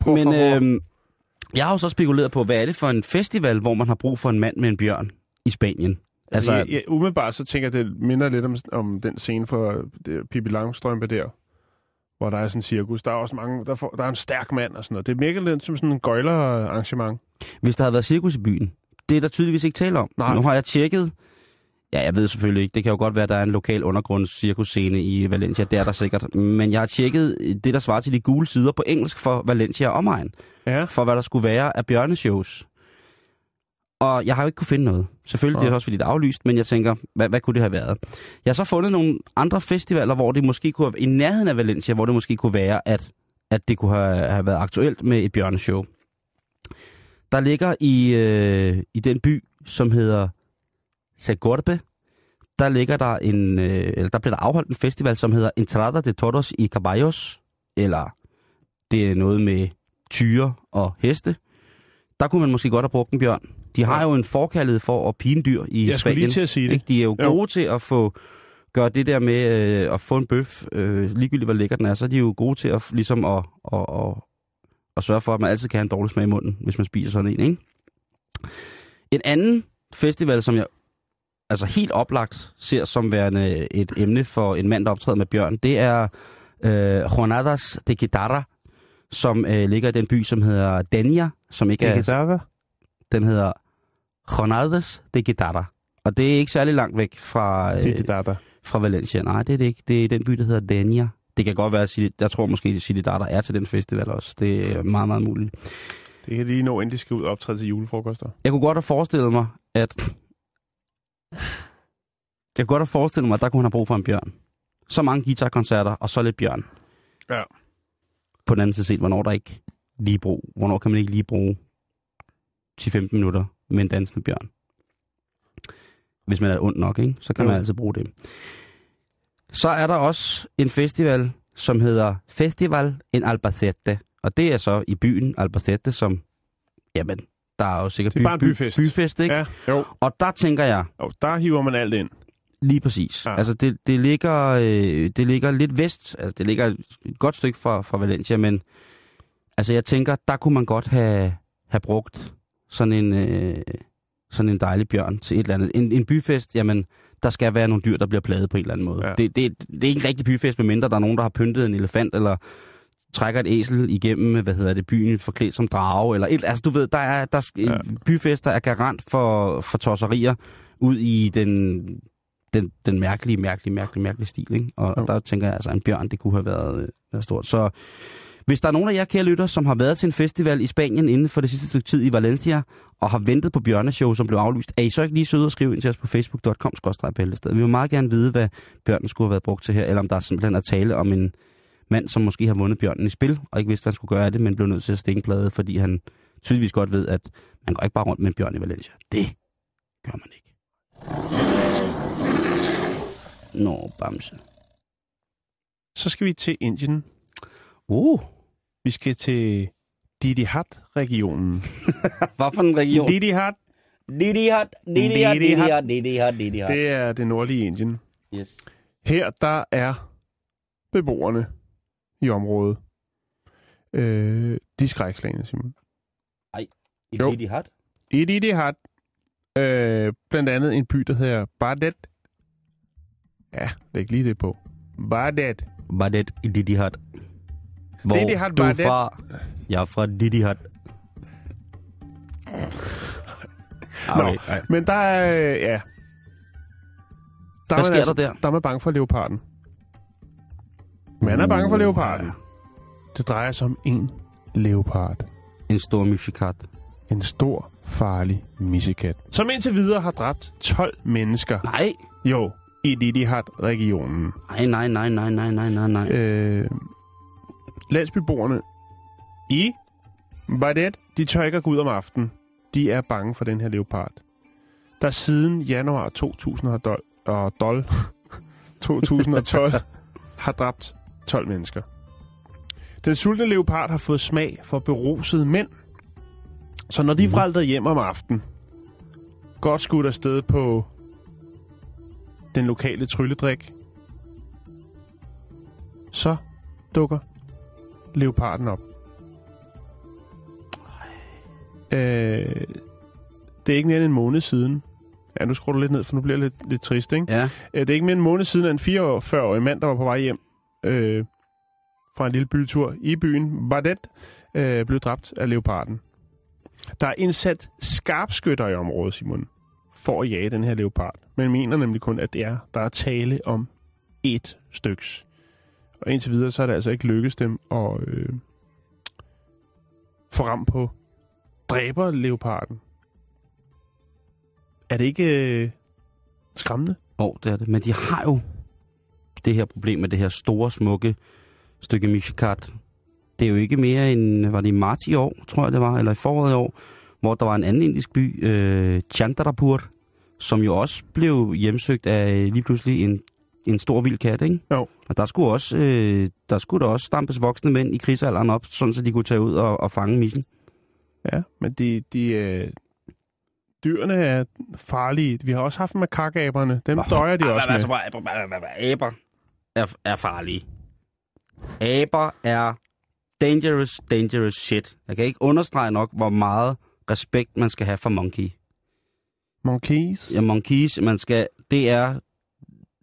Por Men øhm, jeg har jo så spekuleret på, hvad er det for en festival, hvor man har brug for en mand med en bjørn i Spanien? Altså, jeg, jeg, umiddelbart så tænker jeg, det minder lidt om, om den scene for det, Pippi Langstrømpe der, hvor der er sådan en cirkus. Der er også mange, der, får, der er en stærk mand og sådan noget. Det virker lidt som sådan en gøjler-arrangement. Hvis der havde været cirkus i byen, det er der tydeligvis ikke tale om. Nej. Nu har jeg tjekket, ja, jeg ved selvfølgelig ikke, det kan jo godt være, at der er en lokal undergrundscirkusscene i Valencia, det er der sikkert. Men jeg har tjekket det, der svarer til de gule sider på engelsk for Valencia og omegn, Ja. for hvad der skulle være af bjørneshows. Og jeg har jo ikke kunne finde noget. Selvfølgelig, det er også fordi, det er aflyst, men jeg tænker, hvad, hvad kunne det have været? Jeg har så fundet nogle andre festivaler, hvor det måske kunne have, i nærheden af Valencia, hvor det måske kunne være, at, at det kunne have, have været aktuelt med et bjørneshow. Der ligger i, øh, i den by, som hedder Segorbe, der ligger der en, øh, eller der bliver der afholdt en festival, som hedder Entrada de Toros y Caballos, eller det er noget med tyre og heste. Der kunne man måske godt have brugt en bjørn. De har Ja. jo en forkærlighed for at pine dyr i Jeg Spanien. lige til at sige det. Ikke? De er jo Jo. gode til at få gøre det der med øh, at få en bøf, øh, ligegyldigt hvor lækker den er, så er de jo gode til at ligesom at, at, at, at sørge for, at man altid kan have en dårlig smag i munden, hvis man spiser sådan en, ikke? En anden festival, som jeg altså helt oplagt ser som værende et emne for en mand, der optræder med bjørn, det er øh, Jornadas de Guitarra, som øh, ligger i den by, som hedder Dania, som ikke Ikke er... Den hedder Jornadas de Guitarra. Og det er ikke særlig langt væk fra, øh, fra Valencia. Nej, det er det ikke. Det er den by, der hedder Dania. Det kan godt være, at jeg tror måske, at Silly Data er til den festival også. Det er meget, meget muligt. Det kan lige nå, inden de skal ud og optræde til julefrokoster. Jeg kunne godt have forestillet mig, at... Jeg kunne godt have forestillet mig, at der kunne han have brug for en bjørn. Så mange guitarkoncerter, og så lidt bjørn. Ja. På den anden side set, hvornår der ikke lige brug. Hvornår kan man ikke lige bruge 10-15 minutter med en dansende bjørn? Hvis man er ond nok, ikke? så kan Jo. man altså bruge det. Så er der også en festival, som hedder Festival en Albacete. Og det er så i byen Albacete, som, jamen, der er jo sikkert Det er bare en byfest. byfest ikke? Ja, jo. Og der tænker jeg, Og der hiver man alt ind. Lige præcis. Ja. Altså, det, det, ligger, øh, det ligger lidt vest. Altså, det ligger et godt stykke fra, fra Valencia, men altså, jeg tænker, der kunne man godt have, have brugt sådan en, øh, sådan en dejlig bjørn til et eller andet. En, en byfest, jamen, der skal være nogle dyr, der bliver plaget på en eller anden måde. Ja. Det, det, det er ikke en rigtig byfest, medmindre der er nogen, der har pyntet en elefant, eller trækker et æsel igennem, hvad hedder det, byen forklædt som drage, eller et, altså du ved, der er, der, Ja. byfester er garant for, for tosserier ud i den, den, den mærkelige, mærkelige, mærkelige, mærkelige stil, ikke? Og jo. der tænker jeg altså, en bjørn, det kunne have været, øh, været stort. Så hvis der er nogen af jer, kære lytter, som har været til en festival i Spanien inden for det sidste stykke tid i Valencia, og har ventet på bjørneshow, som blev aflyst, er I så ikke lige søde og skrive ind til os på facebook.com bæltested. Vi vil meget gerne vide, hvad bjørnen skulle have været brugt til her, eller om der simpelthen er tale om en mand, som måske har vundet bjørnen i spil, og ikke vidste, hvad han skulle gøre af det, men blev nødt til at stikke en plade, fordi han tydeligvis godt ved, at man går ikke bare rundt med en bjørn i Valencia. Det gør man ikke. Nå, bamse. Så skal vi til Indien. Uh, Vi skal til Didihat-regionen. hvad for en region? Didihat, Didi Hat, Didi Hat, Didi Hat, Didi Hat, Didi Hat. det er det nordlige Indien. Yes. Her der er beboerne i området. Øh, de skrækslagende, Simon. I Jo. Didi Hat? I Didihat, øh, blandt andet en by, der hedder Bardet. Ja, læg lige det på. Bardet. Badet i Didi Hat. Hvor Didi Hat du er fra? Jeg er fra Didi Hat. Nå, men der er, ja. Der Hvad er sker altså, der der? Der er man bange for leoparden. Man er bange for leoparden. Det drejer sig om en leopard. En stor musikat. En stor, farlig missekat. Som indtil videre har dræbt 12 mennesker. Nej. Jo, i Didihat-regionen. Nej, nej, nej, nej, nej, nej, nej, nej. Øh, landsbyboerne i Bardet, de tør ikke at gå ud om aftenen. De er bange for den her leopard. Der siden januar 2012, og dol, 2012 har dræbt 12 mennesker. Den sultne leopard har fået smag for berusede mænd. Så når de vrælter hjem om aftenen, godt skudt afsted på den lokale trylledrik, så dukker leoparden op. Øh, det er ikke mere end en måned siden. Ja, nu skruer du lidt ned, for nu bliver det lidt, lidt trist, ikke? Ja. Øh, Det er ikke mere end en måned siden, at en 44-årig mand, der var på vej hjem øh, fra en lille bytur i byen, Bardet, øh, blev dræbt af leoparden. Der er indsat skarpskytter i området, Simon, for at jage den her leopard. Men mener nemlig kun, at det er, der er tale om ét styks. Og indtil videre, så er det altså ikke lykkedes dem at øh, få ram på dræber leoparden. Er det ikke øh, skræmmende? Åh, oh, det er det. Men de har jo det her problem med det her store, smukke stykke Michikat. Det er jo ikke mere end, var det i marts i år, tror jeg det var, eller i foråret i år, hvor der var en anden indisk by, øh, Chandrapur, som jo også blev hjemsøgt af lige pludselig en, en stor vild kat, ikke? Jo. Og der skulle også, øh, der skulle der også stampes voksne mænd i krigsalderen op, sådan så de kunne tage ud og, og fange missen. Ja, men de, de øh, dyrene er farlige. Vi har også haft makakaberne. Dem døjer de også altså, med. aber er, er farlige. Aber er dangerous, dangerous shit. Jeg kan ikke understrege nok, hvor meget respekt man skal have for monkey. Monkeys? Ja, monkeys, man skal, det er,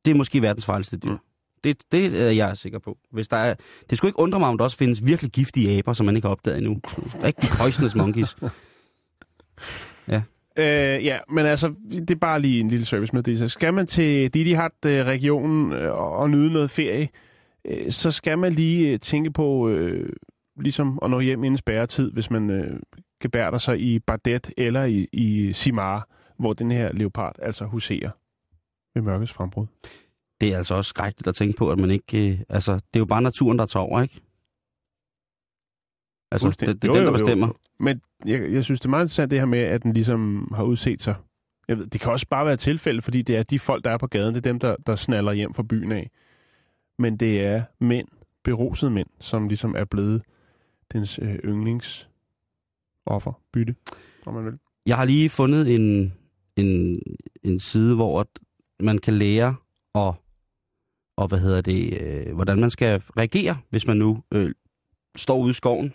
det er måske verdens farligste dyr. Mm. Det, det er jeg sikker på. Hvis der er, det skulle ikke undre mig, om der også findes virkelig giftige aber, som man ikke har opdaget endnu. Rigtig poisonous monkeys. Øh, ja, men altså, det er bare lige en lille service med det. Skal man til Didi Hat-regionen øh, og nyde noget ferie, øh, så skal man lige øh, tænke på øh, ligesom at nå hjem inden spærretid, hvis man øh, gebærder sig i Bardet eller i, i Simar, hvor den her leopard altså huserer ved mørkets frembrud. Det er altså også skrækkeligt at tænke på, at man ikke... Øh, altså, det er jo bare naturen, der tager over, ikke? Altså, det, det er Jo, den, der jo, jo. bestemmer. Men jeg, jeg synes, det er meget interessant det her med, at den ligesom har udset sig. Jeg ved, det kan også bare være tilfælde, fordi det er de folk, der er på gaden, det er dem, der, der snaller hjem fra byen af. Men det er mænd, berusede mænd, som ligesom er blevet dens øh, yndlingsoffer, bytte, om man vil. Jeg har lige fundet en, en, en side, hvor at man kan lære og, og hvad hedder det, øh, hvordan man skal reagere, hvis man nu øh, står ude i skoven,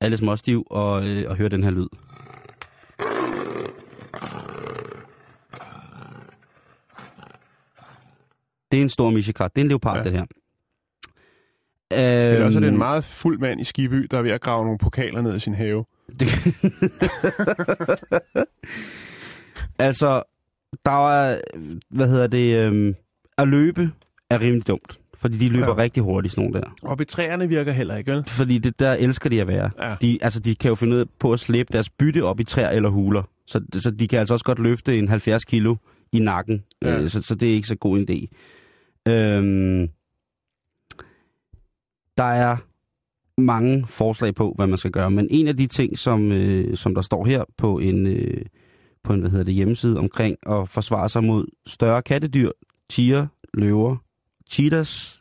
er lidt småstiv og, øh, og hører den her lyd. Det er en stor misjekat. Det er en leopard, Ja. det her. Eller også er det en Øhm, meget fuld mand i Skibby, der er ved at grave nogle pokaler ned i sin have. Altså, der er, hvad hedder det, øhm, at løbe er rimelig dumt. Fordi de løber Ja. rigtig hurtigt, sådan nogle der. Og træerne virker heller ikke, vel? Fordi det der elsker de at være. Ja. De, altså, de kan jo finde ud på at slæbe deres bytte op i træer eller huler. Så, så de kan altså også godt løfte en 70 kilo i nakken. Ja. Øh, så, så det er ikke så god en idé. Øhm, der er mange forslag på, hvad man skal gøre. Men en af de ting, som, øh, som der står her på en, øh, på en hvad hedder det, hjemmeside omkring at forsvare sig mod større kattedyr, tiger, løver, cheetahs,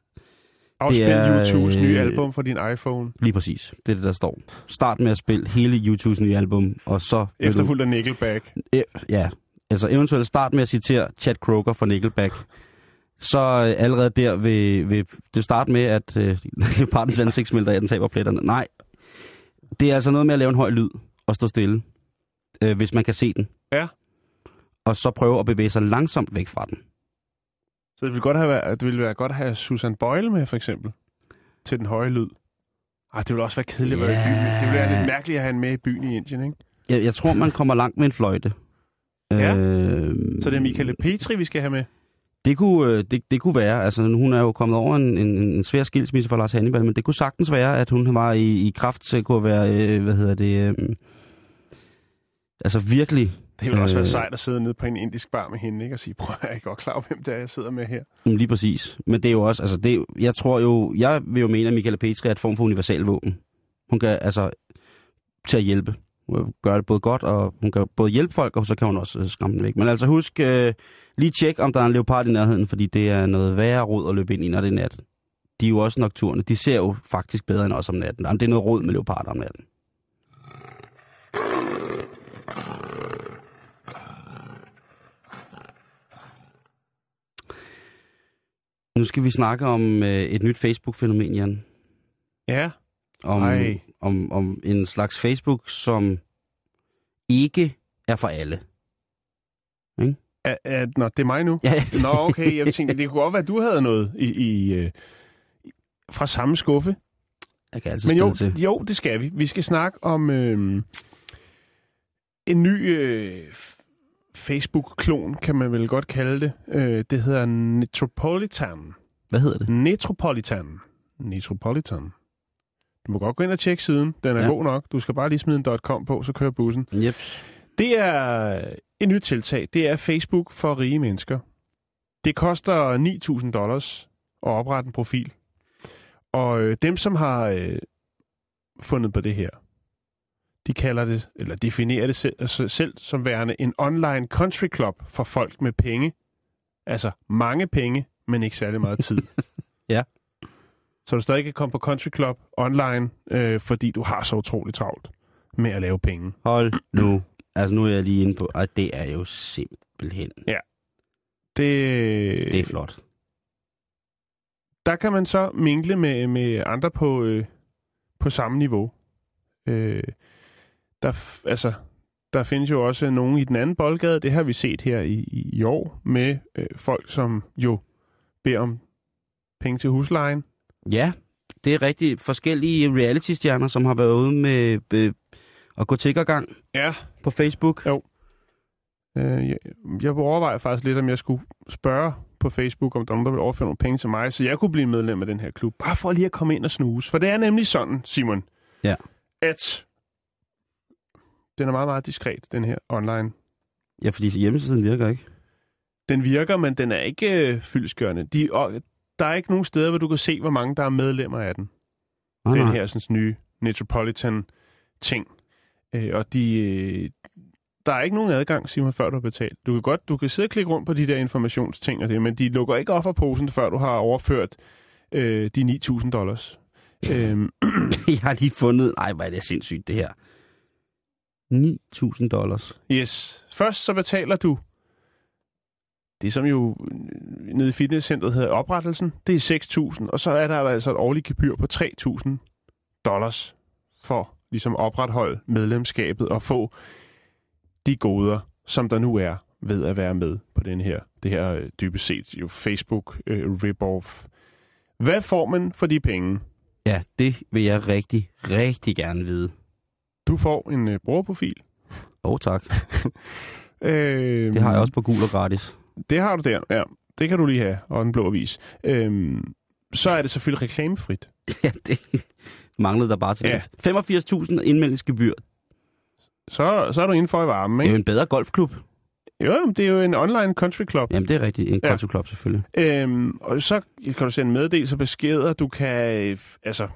Afspil er, YouTubes nye øh, album for din iPhone. Lige præcis. Det er det, der står. Start med at spille hele YouTubes nye album, og så... Efterfulgt af Nickelback. E- ja, altså eventuelt start med at citere Chad Kroger fra Nickelback. Så øh, allerede der vil, vil det starte med, at øh, leopardens ansigt smelter af, den taber pletterne. Nej, det er altså noget med at lave en høj lyd og stå stille, øh, hvis man kan se den. Ja. Og så prøve at bevæge sig langsomt væk fra den. Så det ville, godt have været, det ville være godt at have Susan Boyle med, for eksempel. Til den høje lyd. Ej, det ville også være kedeligt at være i byen. Det ville være lidt mærkeligt at have en med i byen i Indien, ikke? Jeg, jeg tror, man kommer langt med en fløjte. Ja. Øh, Så det er Michael Petri, vi skal have med. Det kunne, øh, det, det kunne være, altså hun er jo kommet over en, en, en svær skilsmisse for Lars Hannibal, men det kunne sagtens være, at hun var i, i kraft til at kunne være, øh, hvad hedder det, øh, altså virkelig, Det ville også være Øh. sejt at sidde nede på en indisk bar med hende, ikke? Og sige, prøv at jeg er ikke godt klar over, hvem det er, jeg sidder med her. lige præcis. Men det er jo også, altså det, jeg tror jo, jeg vil jo mene, at Michaela Petri er et form for universal våben. Hun kan altså til at hjælpe. Hun gøre det både godt, og hun kan både hjælpe folk, og så kan hun også øh, skræmme dem væk. Men altså husk, øh, lige tjek, om der er en leopard i nærheden, fordi det er noget værre råd at løbe ind i, når det er nat. De er jo også nocturne. De ser jo faktisk bedre end os om natten. Jamen, det er noget råd med leoparder om natten. Nu skal vi snakke om øh, et nyt Facebook-fænomen, Jan. Ja. Om, Ej. om, om en slags Facebook, som ikke er for alle. Er, er, nå, det er mig nu? Ja, Nå, okay. Jeg tænkte, det kunne godt være, at du havde noget i, i, øh, fra samme skuffe. jeg kan altid Men jo, til. jo, det skal vi. Vi skal snakke om øh, en ny øh, Facebook-klon, kan man vel godt kalde det. Øh, det hedder Metropolitan. Hvad hedder det? Metropolitan. Metropolitan. Du må godt gå ind og tjekke siden. Den er. Ja. god nok. Du skal bare lige smide en .com på, så kører bussen. Yep. Det er et nyt tiltag. Det er Facebook for rige mennesker. Det koster 9.000 dollars at oprette en profil. Og øh, dem, som har øh, fundet på det her, de kalder det, eller definerer det selv, altså selv som værende en online country club for folk med penge. Altså mange penge, men ikke særlig meget tid. Ja. Så du stadig kan komme på country club online, øh, fordi du har så utroligt travlt med at lave penge. Hold nu. Altså nu er jeg lige inde på, og det er jo simpelthen, Det, det er flot. der kan man så mingle med, med andre på, øh, på samme niveau. Øh, der, altså, der findes jo også nogen i den anden boldgade. Det har vi set her i, i, i år med øh, folk, som jo beder om penge til huslejen. Ja, det er rigtig forskellige reality-stjerner, som har været ude med øh, at gå tiggergang Ja. på Facebook. Jo. Øh, jeg, jeg overvejer faktisk lidt, om jeg skulle spørge på Facebook, om der er nogen, der vil overføre nogle penge til mig, så jeg kunne blive medlem af den her klub. Bare for lige at komme ind og snuse. For det er nemlig sådan, Simon, Ja. at den er meget, meget diskret, den her online. Ja, fordi hjemmesiden virker ikke. Den virker, men den er ikke øh, fyldesgørende. De, og, der er ikke nogen steder, hvor du kan se, hvor mange der er medlemmer af den. Nej, den nej. her sådan, nye Metropolitan-ting. Øh, og de, øh, der er ikke nogen adgang, Simon, før du har betalt. Du kan godt, du kan sidde og klikke rundt på de der informationsting og det, men de lukker ikke offerposen, før du har overført øh, de 9.000 dollars. øhm, Jeg har lige fundet... Ej, hvor er det sindssygt, det her. 9.000 dollars. yes. Først så betaler du det, som jo øh, nede i fitnesscenteret hedder oprettelsen. Det er 6.000, og så er der altså et årligt gebyr på 3.000 dollars for ligesom opretholde medlemskabet og få de goder, som der nu er ved at være med på den her, det her øh, dybest set jo Facebook øh, rip-off. Hvad får man for de penge? Ja, det vil jeg rigtig, rigtig gerne vide. Du får en øh, brugerprofil. Åh, oh, tak. Øh, Det har jeg også på gul og gratis. Det har du der, ja. Det kan du lige have, og den blå avis. Øhm, så er det selvfølgelig reklamefrit. Ja, det manglede der bare til Ja. det. 85.000 indmeldingsgebyr. Så, så er du inden for i varmen, Det er jo ikke? en bedre golfklub. Jo, det er jo en online country club. Jamen, det er rigtigt. En Ja. golfklub selvfølgelig. Øhm, og så kan du sende meddelelser, beskeder, du kan øh, altså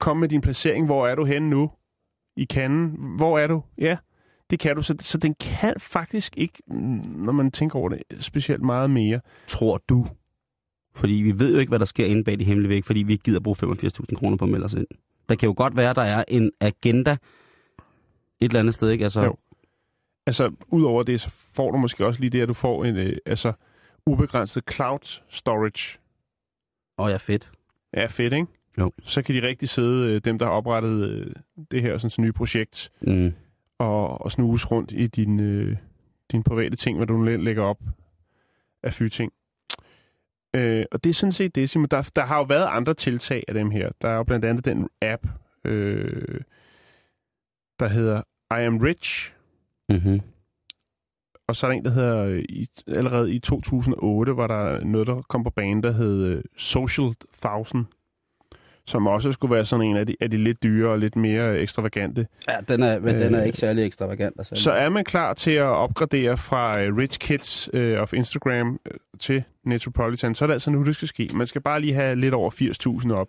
komme med din placering. Hvor er du henne nu? I kanden. Hvor er du? Ja, det kan du. Så, så den kan faktisk ikke, mm, når man tænker over det, specielt meget mere. Tror du? Fordi vi ved jo ikke, hvad der sker inde bag de hemmelige væg, fordi vi ikke gider bruge 85.000 kroner på at melde os ind. Der kan jo godt være, der er en agenda et eller andet sted, ikke? Altså, Jo. Altså, udover det, så får du måske også lige det, at du får en øh, altså, ubegrænset cloud storage. Åh, ja, fedt. Ja, fedt, ikke? Jo. Så kan de rigtig sidde, øh, dem der har oprettet øh, det her sådan, nye projekt, Mm. og, og snuse rundt i din, øh, din private ting, hvad du nu lægger op af fyting. Øh, og det er sådan set det, Simon. Der, der har jo været andre tiltag af dem her. Der er jo blandt andet den app, øh, der hedder I Am Rich, Mm-hmm. og så er der en, der hedder, øh, i, allerede i 2008, var der noget, der kom på banen, der hed Social 1000, som også skulle være sådan en af de, af de lidt dyre og lidt mere ekstravagante. Ja, den er, men øh, den er Øh, ikke særlig ekstravagant. Altså. Så er man klar til at opgradere fra øh, Rich Kids øh, of Instagram øh, til Metropolitan, så er det altså nu, det skal ske. Man skal bare lige have lidt over 80.000 op.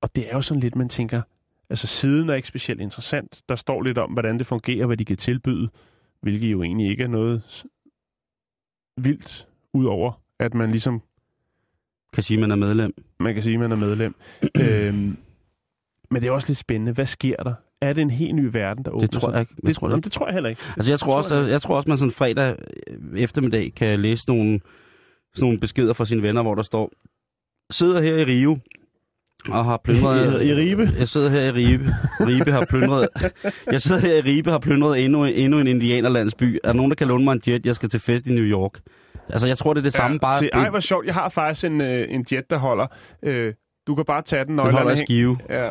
Og det er jo sådan lidt, man tænker, altså siden er ikke specielt interessant. Der står lidt om, hvordan det fungerer, hvad de kan tilbyde, hvilket jo egentlig ikke er noget vildt, udover at man ligesom, Kan sige, man er medlem. man kan sige, man er medlem. øhm, men det er også lidt spændende. Hvad sker der? Er det en helt ny verden, der åbner Det tror sig? jeg ikke. Det, Det, tror jeg jamen, ikke. det tror jeg heller ikke. Altså, jeg tror, Det også, jeg jeg, jeg tror også, man sådan fredag eftermiddag kan læse nogle, sådan nogle beskeder fra sine venner, hvor der står, sidder her i Rio og har plyndret... I- i Ribe? Jeg sidder her i Ribe. Ribe har plyndret... Jeg sidder her i Ribe har plyndret endnu, endnu en indianerlandsby. Er der nogen, der kan låne mig en jet? Jeg skal til fest i New York. Altså, jeg tror, det er det samme, bare... Se, ej, hvor sjovt. Jeg har faktisk en, øh, en jet, der holder. Øh, du kan bare tage den, den nøglerne holder skive. Ja.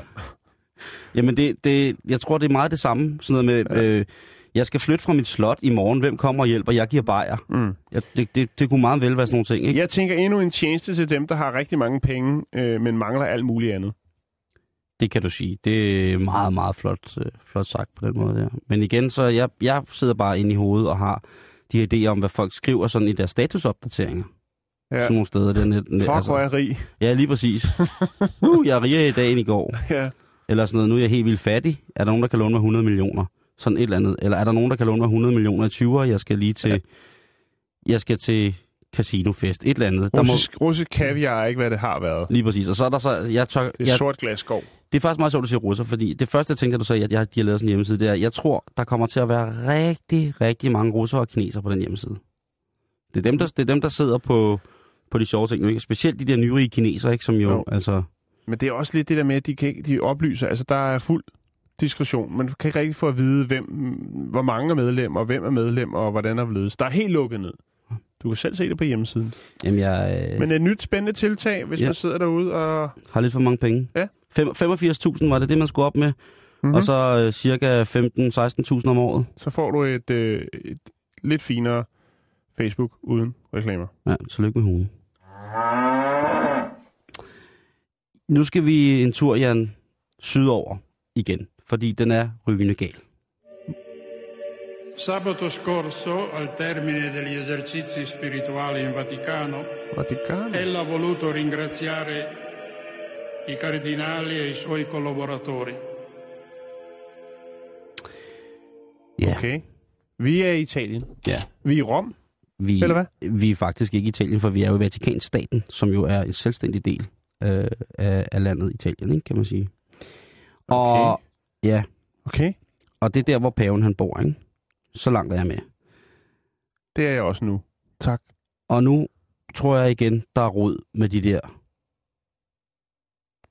Jamen, det, det, jeg tror, det er meget det samme. Sådan noget med, øh, jeg skal flytte fra mit slot i morgen. Hvem kommer og hjælper? Jeg giver bajer. Mm. Ja, det, det, det kunne meget vel være sådan nogle ting, ikke? Jeg tænker endnu en tjeneste til dem, der har rigtig mange penge, øh, men mangler alt muligt andet. Det kan du sige. Det er meget, meget flot, øh, flot sagt på den måde der. Men igen, så jeg, jeg sidder bare inde i hovedet og har de her idéer om, hvad folk skriver sådan i deres statusopdateringer. Ja. Sådan nogle steder. Der net, net, Fuck, hvor er jeg rig. Ja, lige præcis. uh, jeg er rigere i dag end i går. Ja. Eller sådan noget, nu er jeg helt vildt fattig. Er der nogen, der kan låne mig 100 millioner? Sådan et eller andet. Eller er der nogen, der kan låne mig 100 millioner i 20'er? Jeg skal lige til... Ja. Jeg skal til casinofest. Et eller andet. Der må, Russisk, russisk kaviar er ikke, hvad det har været. lige præcis. Og så er der så... Jeg tør, Det er jeg, sort glas skov. det er faktisk meget sjovt, at du siger russer, fordi det første, jeg tænkte, da du sagde, at jeg, de har lavet sådan en hjemmeside, det er, jeg tror, der kommer til at være rigtig, rigtig mange russere og kinesere på den hjemmeside. Det er dem, der, det er dem, der sidder på, på de sjove ting. nu, Ikke? Specielt de der nyrige kinesere, ikke, som jo, Jo. jo. altså... Men det er også lidt det der med, at de, kan ikke, de oplyser. Altså, der er fuld diskretion. Man kan ikke rigtig få at vide, hvem, hvor mange er medlem, og hvem er medlem, og hvordan er ledes. Der er helt lukket ned. Du kan selv se det på hjemmesiden. Jamen, jeg øh, Men et nyt spændende tiltag, hvis Ja. man sidder derude og... har lidt for mange penge. Ja. Fem- 85.000 var det det, man skulle op med. Mhm. Mm-hmm. Og så øh, cirka 15-16.000 om året. så får du et, øh, et lidt finere Facebook uden reklamer. Ja, tillykke med hunden. Nu skal vi en tur, Jan, sydover igen. Fordi den er rygende gal. Sabato scorso, al termine degli esercizi spirituali in Vaticano, det. ella ha voluto ringraziare i cardinali e i suoi collaboratori. Ja, Okay. Vi er i Italien. ja. Vi er i Rom. Vi, Eller hvad? vi er faktisk ikke i Italien, for vi er jo i Vatikanstaten, som jo er en selvstændig del øh, af, af landet Italien, ikke, kan man sige. Og, ja, Okay. og det er der, hvor paven han bor, ikke? Så langt er jeg med. Det er jeg også nu. Tak. Og nu tror jeg igen, der er råd med de der,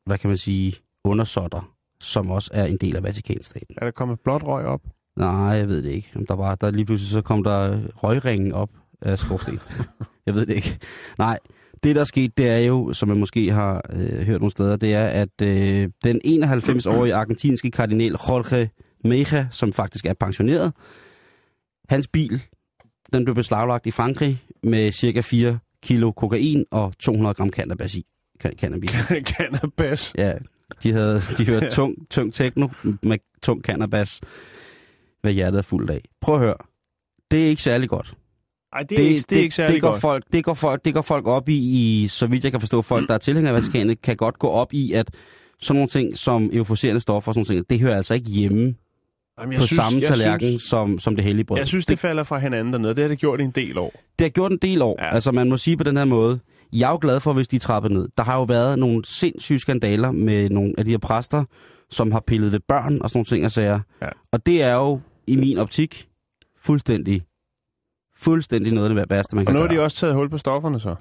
hvad kan man sige, undersåtter, som også er en del af Vatikanstaten. Er der kommet blåt røg op? Nej, jeg ved det ikke. Der var, der lige pludselig så kom der røgringen op af skorsten. jeg ved det ikke. Nej, det der er sket, det er jo, som man måske har øh, hørt nogle steder, det er, at øh, den 91-årige argentinske kardinal Jorge Meja, som faktisk er pensioneret, hans bil, den blev beslaglagt i Frankrig med cirka 4 kilo kokain og 200 gram cannabis i. Cannabis. Cannabis. Ja, de havde de hørte tung, tung techno med tung cannabis, hvad hjertet er fuldt af. Prøv at høre. Det er ikke særlig godt. Ej, det er, ikke, det er ikke særlig det går godt. Folk, det, går folk, det går folk op i, i, så vidt jeg kan forstå, folk, der er tilhængere af Vatikanet, kan godt gå op i, at sådan nogle ting som euforiserende stoffer og sådan nogle ting, det hører altså ikke hjemme Jamen, på samme jeg tallerken Synes, som, som det hellige brød. jeg synes, det falder fra hinanden dernede. Det har det gjort i en del år. Det har gjort en del år. Ja. Altså man må sige på den her måde, jeg er jo glad for, hvis de er trappet ned. Der har jo været nogle sindssyge skandaler med nogle af de her præster, som har pillet ved børn og sådan nogle ting og sager. Ja. Og det er jo i min optik fuldstændig, fuldstændig noget af det værste, man Og kan nu har de også taget hul på stofferne så.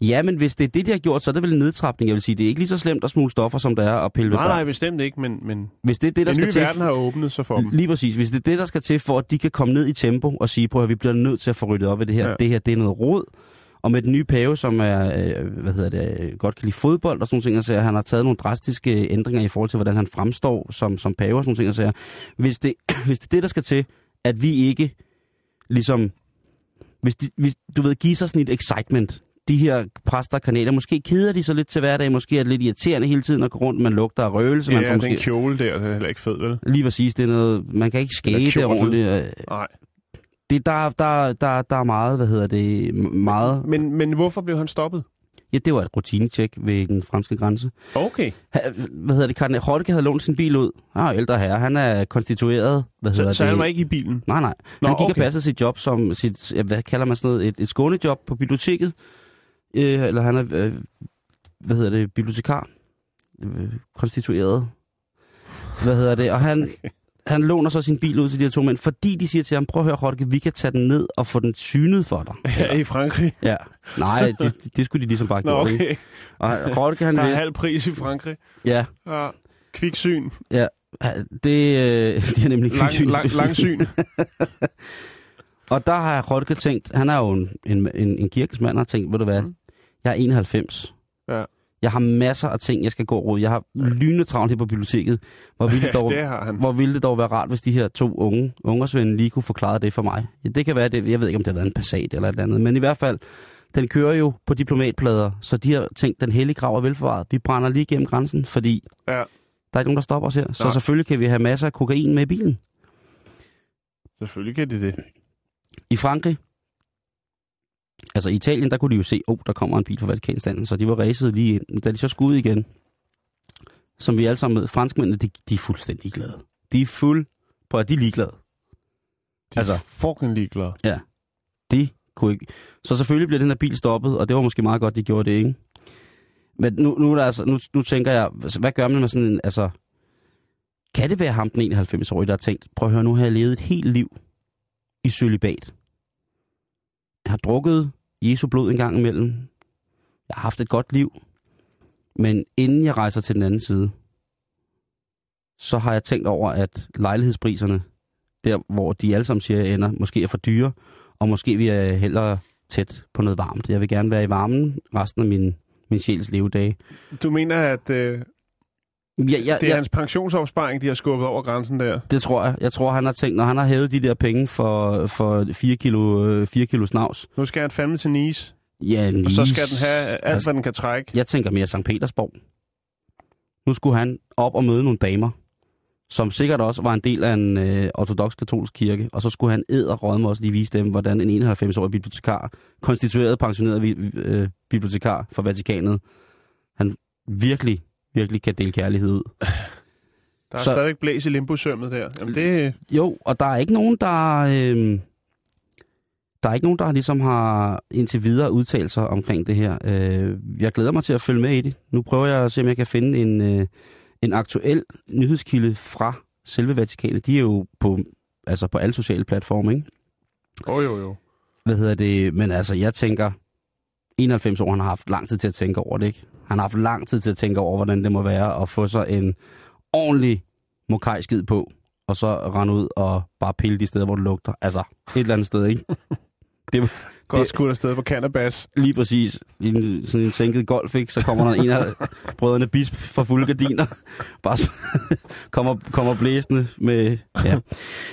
Ja, men hvis det er det, de har gjort, så er det vel en nedtrapning. Jeg vil sige, det er ikke lige så slemt at smule stoffer, som det er at pille ved Nej, nej, bestemt ikke, men, men Hvis det er det, der den skal nye til... verden har åbnet sig for dem. Lige præcis. Hvis det er det, der skal til, for at de kan komme ned i tempo og sige, prøv at vi bliver nødt til at få ryddet op i det her. Ja. Det her, det er noget rod. Og med den nye pave, som er, øh, hvad hedder det, godt kan lide fodbold og sådan nogle ting, så han har taget nogle drastiske ændringer i forhold til, hvordan han fremstår som, som pave og sådan nogle ting, så hvis det, hvis det er det, der skal til, at vi ikke ligesom, hvis, de, hvis du ved, giver sig sådan et excitement, de her præster og kanaler, måske keder de sig lidt til hverdag, måske er det lidt irriterende hele tiden at gå rundt, man lugter af røgelse, man får Ja, måske... den kjole der, den er heller ikke fed, vel? Lige præcis, det er noget, man kan ikke skate det ordentligt. øh, Nej. Det, der, der, der, der er meget, hvad hedder det, meget... Men, men hvorfor blev han stoppet? Ja, det var et rutinetjek ved den franske grænse. Okay. Ha, hvad hedder det, Kardinal Hortke havde lånt sin bil ud. Er ældre herre, han er konstitueret, hvad hedder Så, så det? han var ikke i bilen? Nej, nej. Nå, han gik okay. og passede sit job som, sit, hvad kalder man sådan noget, et, et skånejob på biblioteket. Øh, eller han er, øh, hvad hedder det, bibliotekar. Øh, konstitueret. Hvad hedder det? Og han, han låner så sin bil ud til de her to mænd, fordi de siger til ham, prøv at høre, Hortke, vi kan tage den ned og få den synet for dig. Ja, i Frankrig. Ja. Nej, det, det skulle de ligesom bare Nå, gøre. ikke? okay. Og Hortke, han Der er vil... halv pris i Frankrig. Ja, Ja. Kviksyn. ja. Det, øh, de har nemlig Lang, kviksyn. lang, langsyn. Og der har Rodke tænkt, han er jo en, en, en, en kirkesmand, og har tænkt, ved du hvad, Mm. jeg er 91. Ja. Jeg har masser af ting, jeg skal gå råd. Jeg har lynende travlt her på biblioteket. Hvor ville, det dog, det hvor ville det dog være rart, hvis de her to unge ungersvende lige kunne forklare det for mig. Ja, det kan være, det, jeg ved ikke, om det har været en Passat eller et eller andet, men i hvert fald, den kører jo på diplomatplader, så de har tænkt, den hellige grav er velforvaret. Vi brænder lige gennem grænsen, fordi Ja. der er ikke nogen, der stopper os her. Så Nej. selvfølgelig kan vi have masser af kokain med i bilen. Selvfølgelig kan det det. I Frankrig, altså i Italien, der kunne de jo se, oh, der kommer en bil fra Vatikanstaten, så de var ræset lige ind. Da de så skulle ud igen, som vi alle sammen med, franskmændene, de, de er fuldstændig glade. De er fuld på, at de er ligeglade. De Altså- er fucking ligeglade. De kunne ikke. Så selvfølgelig blev den her bil stoppet, og det var måske meget godt, de gjorde det, ikke? Men nu, nu, er der altså, nu, nu tænker jeg, altså, hvad gør man med sådan en, altså... Kan det være ham, den 91-årige, der har tænkt, prøv at høre, nu har jeg levet et helt liv i sølibat. Jeg har drukket Jesu blod en gang imellem. Jeg har haft et godt liv. Men inden jeg rejser til den anden side, så har jeg tænkt over, at lejlighedspriserne, der hvor de alle sammen siger, jeg ender, måske er for dyre, og måske vil jeg hellere tæt på noget varmt. Jeg vil gerne være i varmen resten af min, min sjæls levedage. Du mener, at øh, Ja, ja, det er ja, hans pensionsopsparing, de har skubbet over grænsen der? det tror jeg. Jeg tror, han har tænkt, når han har hævet de der penge for, for 4 kilo, øh, 4 kilo snavs. Nu skal han fandme til Nice, Ja, og så skal Nice. den have alt, Altså- hvad den kan trække. Jeg tænker mere St. Petersborg. Nu skulle han op og møde nogle damer, som sikkert også var en del af en øh, ortodox katolsk kirke, og så skulle han æd og rådme også lige vise dem, hvordan en 91-årig bibliotekar, konstitueret pensioneret øh, bibliotekar for Vatikanet, han virkelig, virkelig kan dele kærlighed ud. Der er så- stadig blæs i limbosømmet der. Jamen det, Jo, og der er ikke nogen, der... Øh, der er ikke nogen, der ligesom har indtil videre udtalt sig omkring det her. Øh, jeg glæder mig til at følge med i det. Nu prøver jeg at se, om jeg kan finde en, øh, en aktuel nyhedskilde fra selve Vatikanet. De er jo på, altså på alle sociale platforme, ikke? jo jo jo. Hvad hedder det? Men altså, jeg tænker, 91 år, han har haft lang tid til at tænke over det, ikke? Han har haft lang tid til at tænke over, hvordan det må være at få sig en ordentlig mokajskid på, og så rende ud og bare pille de steder, hvor det lugter. Altså, et eller andet sted, ikke? Det er Godt skudt afsted på cannabis. lige præcis en, sådan en sænket golf, ikke? Så kommer der en af brødrene bisp fra fulde gardiner, bare kommer, kommer blæsende med... Ja,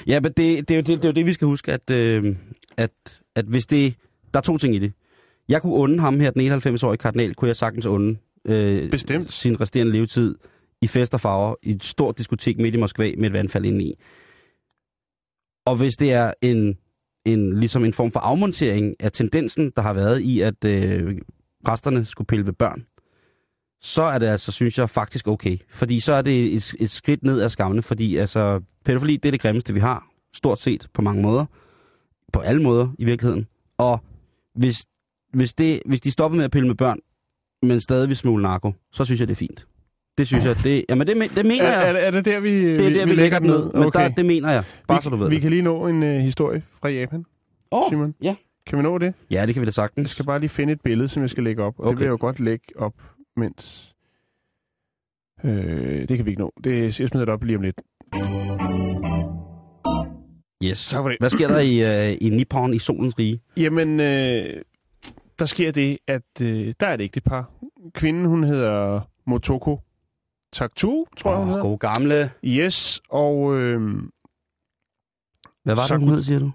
ja men det, det, er jo det, det er jo det, vi skal huske, at, øh, at, at hvis det... Der er to ting i det. Jeg kunne unde ham her, den 91-årige kardinal, kunne jeg sagtens unde øh, Bestemt. sin resterende levetid i fest og farver, i et stort diskotek midt i Moskva med et vandfald indeni. Og hvis det er en, en, ligesom en form for afmontering af tendensen, der har været i, at øh, præsterne skulle pille ved børn, så er det altså, synes jeg, faktisk okay. Fordi så er det et, et skridt ned af skammene, fordi altså, pædofili, det er det grimmeste, vi har, stort set på mange måder. På alle måder, i virkeligheden. Og hvis, hvis, det, hvis de stopper med at pille med børn, men stadig vil smule narko, så synes jeg, det er fint. Det synes jeg, det, jamen det, det mener Er, jeg. er, er det der, vi, det er der, vi, lægger den ned. Men Okay. der, det mener jeg. Bare vi, så du ved Vi det. kan lige nå en uh, historie fra Japan, Åh, Simon. ja. Kan vi nå det? Ja, det kan vi da Jeg sagtens. skal bare lige finde et billede, som jeg skal lægge op. Og okay. det Okay. vil jeg jo godt lægge op, mens... Øh, det kan vi ikke nå. Det, jeg smider det op lige om lidt. Yes. Tak for det. Hvad sker der i, øh, i Nippon i solens rige? Jamen, øh, der sker det, at øh, der er et ægtepar. Kvinden, hun hedder Motoko Taktu, tror jeg, hun hedder. gode gamle. Yes, og øh, Hvad var Så det, hun hed, siger du?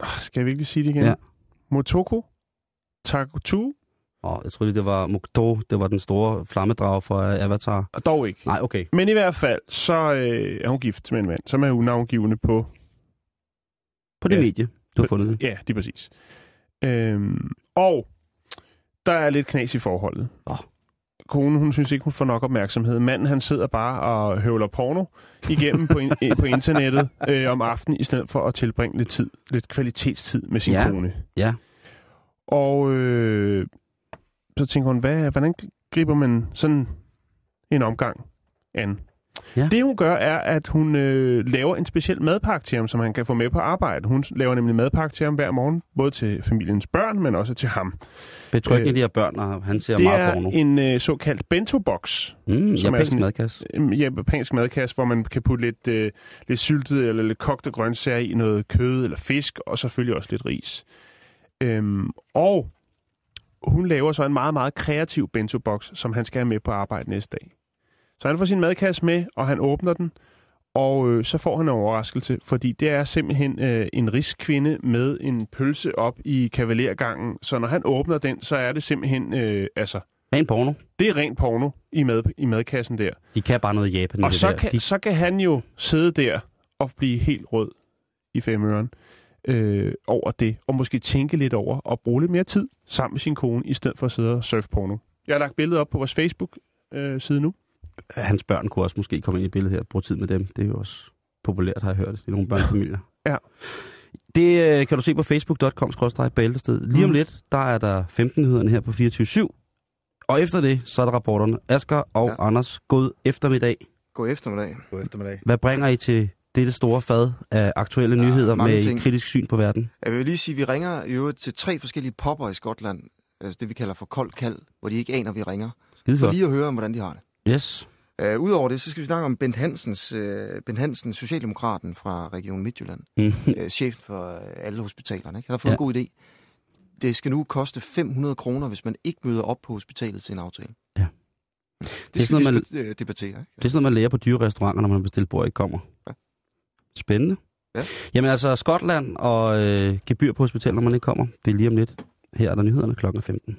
ah, skal jeg virkelig sige det igen? Ja. Motoko Taktu? Åh, jeg troede det var Mokto. Det var den store flammedrag fra øh, Avatar. Og dog ikke. Nej, okay. Men i hvert fald, så øh, er hun gift med en mand, som er unavngivende på... På det Ja. medie, du har fundet det. Ja, lige præcis. Øhm, og der er lidt knas i forholdet. Åh. Konen, hun synes ikke, hun får nok opmærksomhed. Manden, han sidder bare og høvler porno igennem på, in- på internettet øh, om aftenen, i stedet for at tilbringe lidt tid, lidt kvalitetstid med sin Ja. kone. Ja. Og øh, så tænker hun, hvad, hvordan griber man sådan en omgang an? Ja. Det hun gør, er, at hun øh, laver en speciel madpakke til ham, som han kan få med på arbejde. Hun laver nemlig madpakke til ham hver morgen, både til familiens børn, men også til ham. Betryggende Øh, de her børn, og han ser det meget er porno. en øh, såkaldt bento-box, Mm, som er japansk sådan- madkasse. en japansk madkasse, hvor man kan putte lidt, øh, lidt syltet eller lidt kogte grøntsager i, noget kød eller fisk, og selvfølgelig også lidt ris. Øhm, og hun laver så en meget, meget kreativ bento-box, som han skal have med på arbejde næste dag. Så han får sin madkasse med, og han åbner den, og øh, så får han en overraskelse, fordi det er simpelthen øh, en riskvinde med en pølse op i kavalergangen. Så når han åbner den, så er det simpelthen, øh, altså, Ren porno. det er rent porno i, mad, i madkassen der. De kan bare noget i Japan. Og så der. kan, De, så kan han jo sidde der og blive helt rød i femøren øh, over det, og måske tænke lidt over og bruge lidt mere tid sammen med sin kone, i stedet for at sidde og surfe porno. Jeg har lagt billedet op på vores Facebook-side nu. Hans børn kunne også måske komme ind i billedet her og bruge tid med dem. Det er jo også populært, har jeg hørt, i nogle børnefamilier. Ja. Det øh, kan du se på facebook.com-bæltested. Lige om Mm. lidt, der er der 15 nyhederne her på 24 Og efter det, så er der rapporterne. Asger og ja. Anders, god eftermiddag. God eftermiddag. God eftermiddag. Hvad bringer I til dette store fad af aktuelle ja, nyheder med ting. et kritisk syn på verden? Jeg vil lige sige, at vi ringer i øvrigt til tre forskellige popper i Skotland. Altså det, vi kalder for koldt kald, hvor de ikke aner, at vi ringer. Skide For lige at høre, om, hvordan de har det. Yes. Uh, Udover det, så skal vi snakke om Bent Hansens, uh, Bent Hansen, Socialdemokraten fra Region Midtjylland. Mm. uh, chef for uh, alle hospitalerne. Ikke? Han har fået Ja. en god idé. Det skal nu koste 500 kroner, hvis man ikke møder op på hospitalet til en aftale. Ja. Det, Det er sådan noget, disku- øh, debattere. Ikke? Det er sådan noget, man lærer på dyre restauranter, når man bestiller bord ikke kommer. Ja. Spændende. Ja. Jamen altså, Skotland og øh, gebyr på hospital, når man ikke kommer. Det er lige om lidt. Her er der nyhederne klokken 15.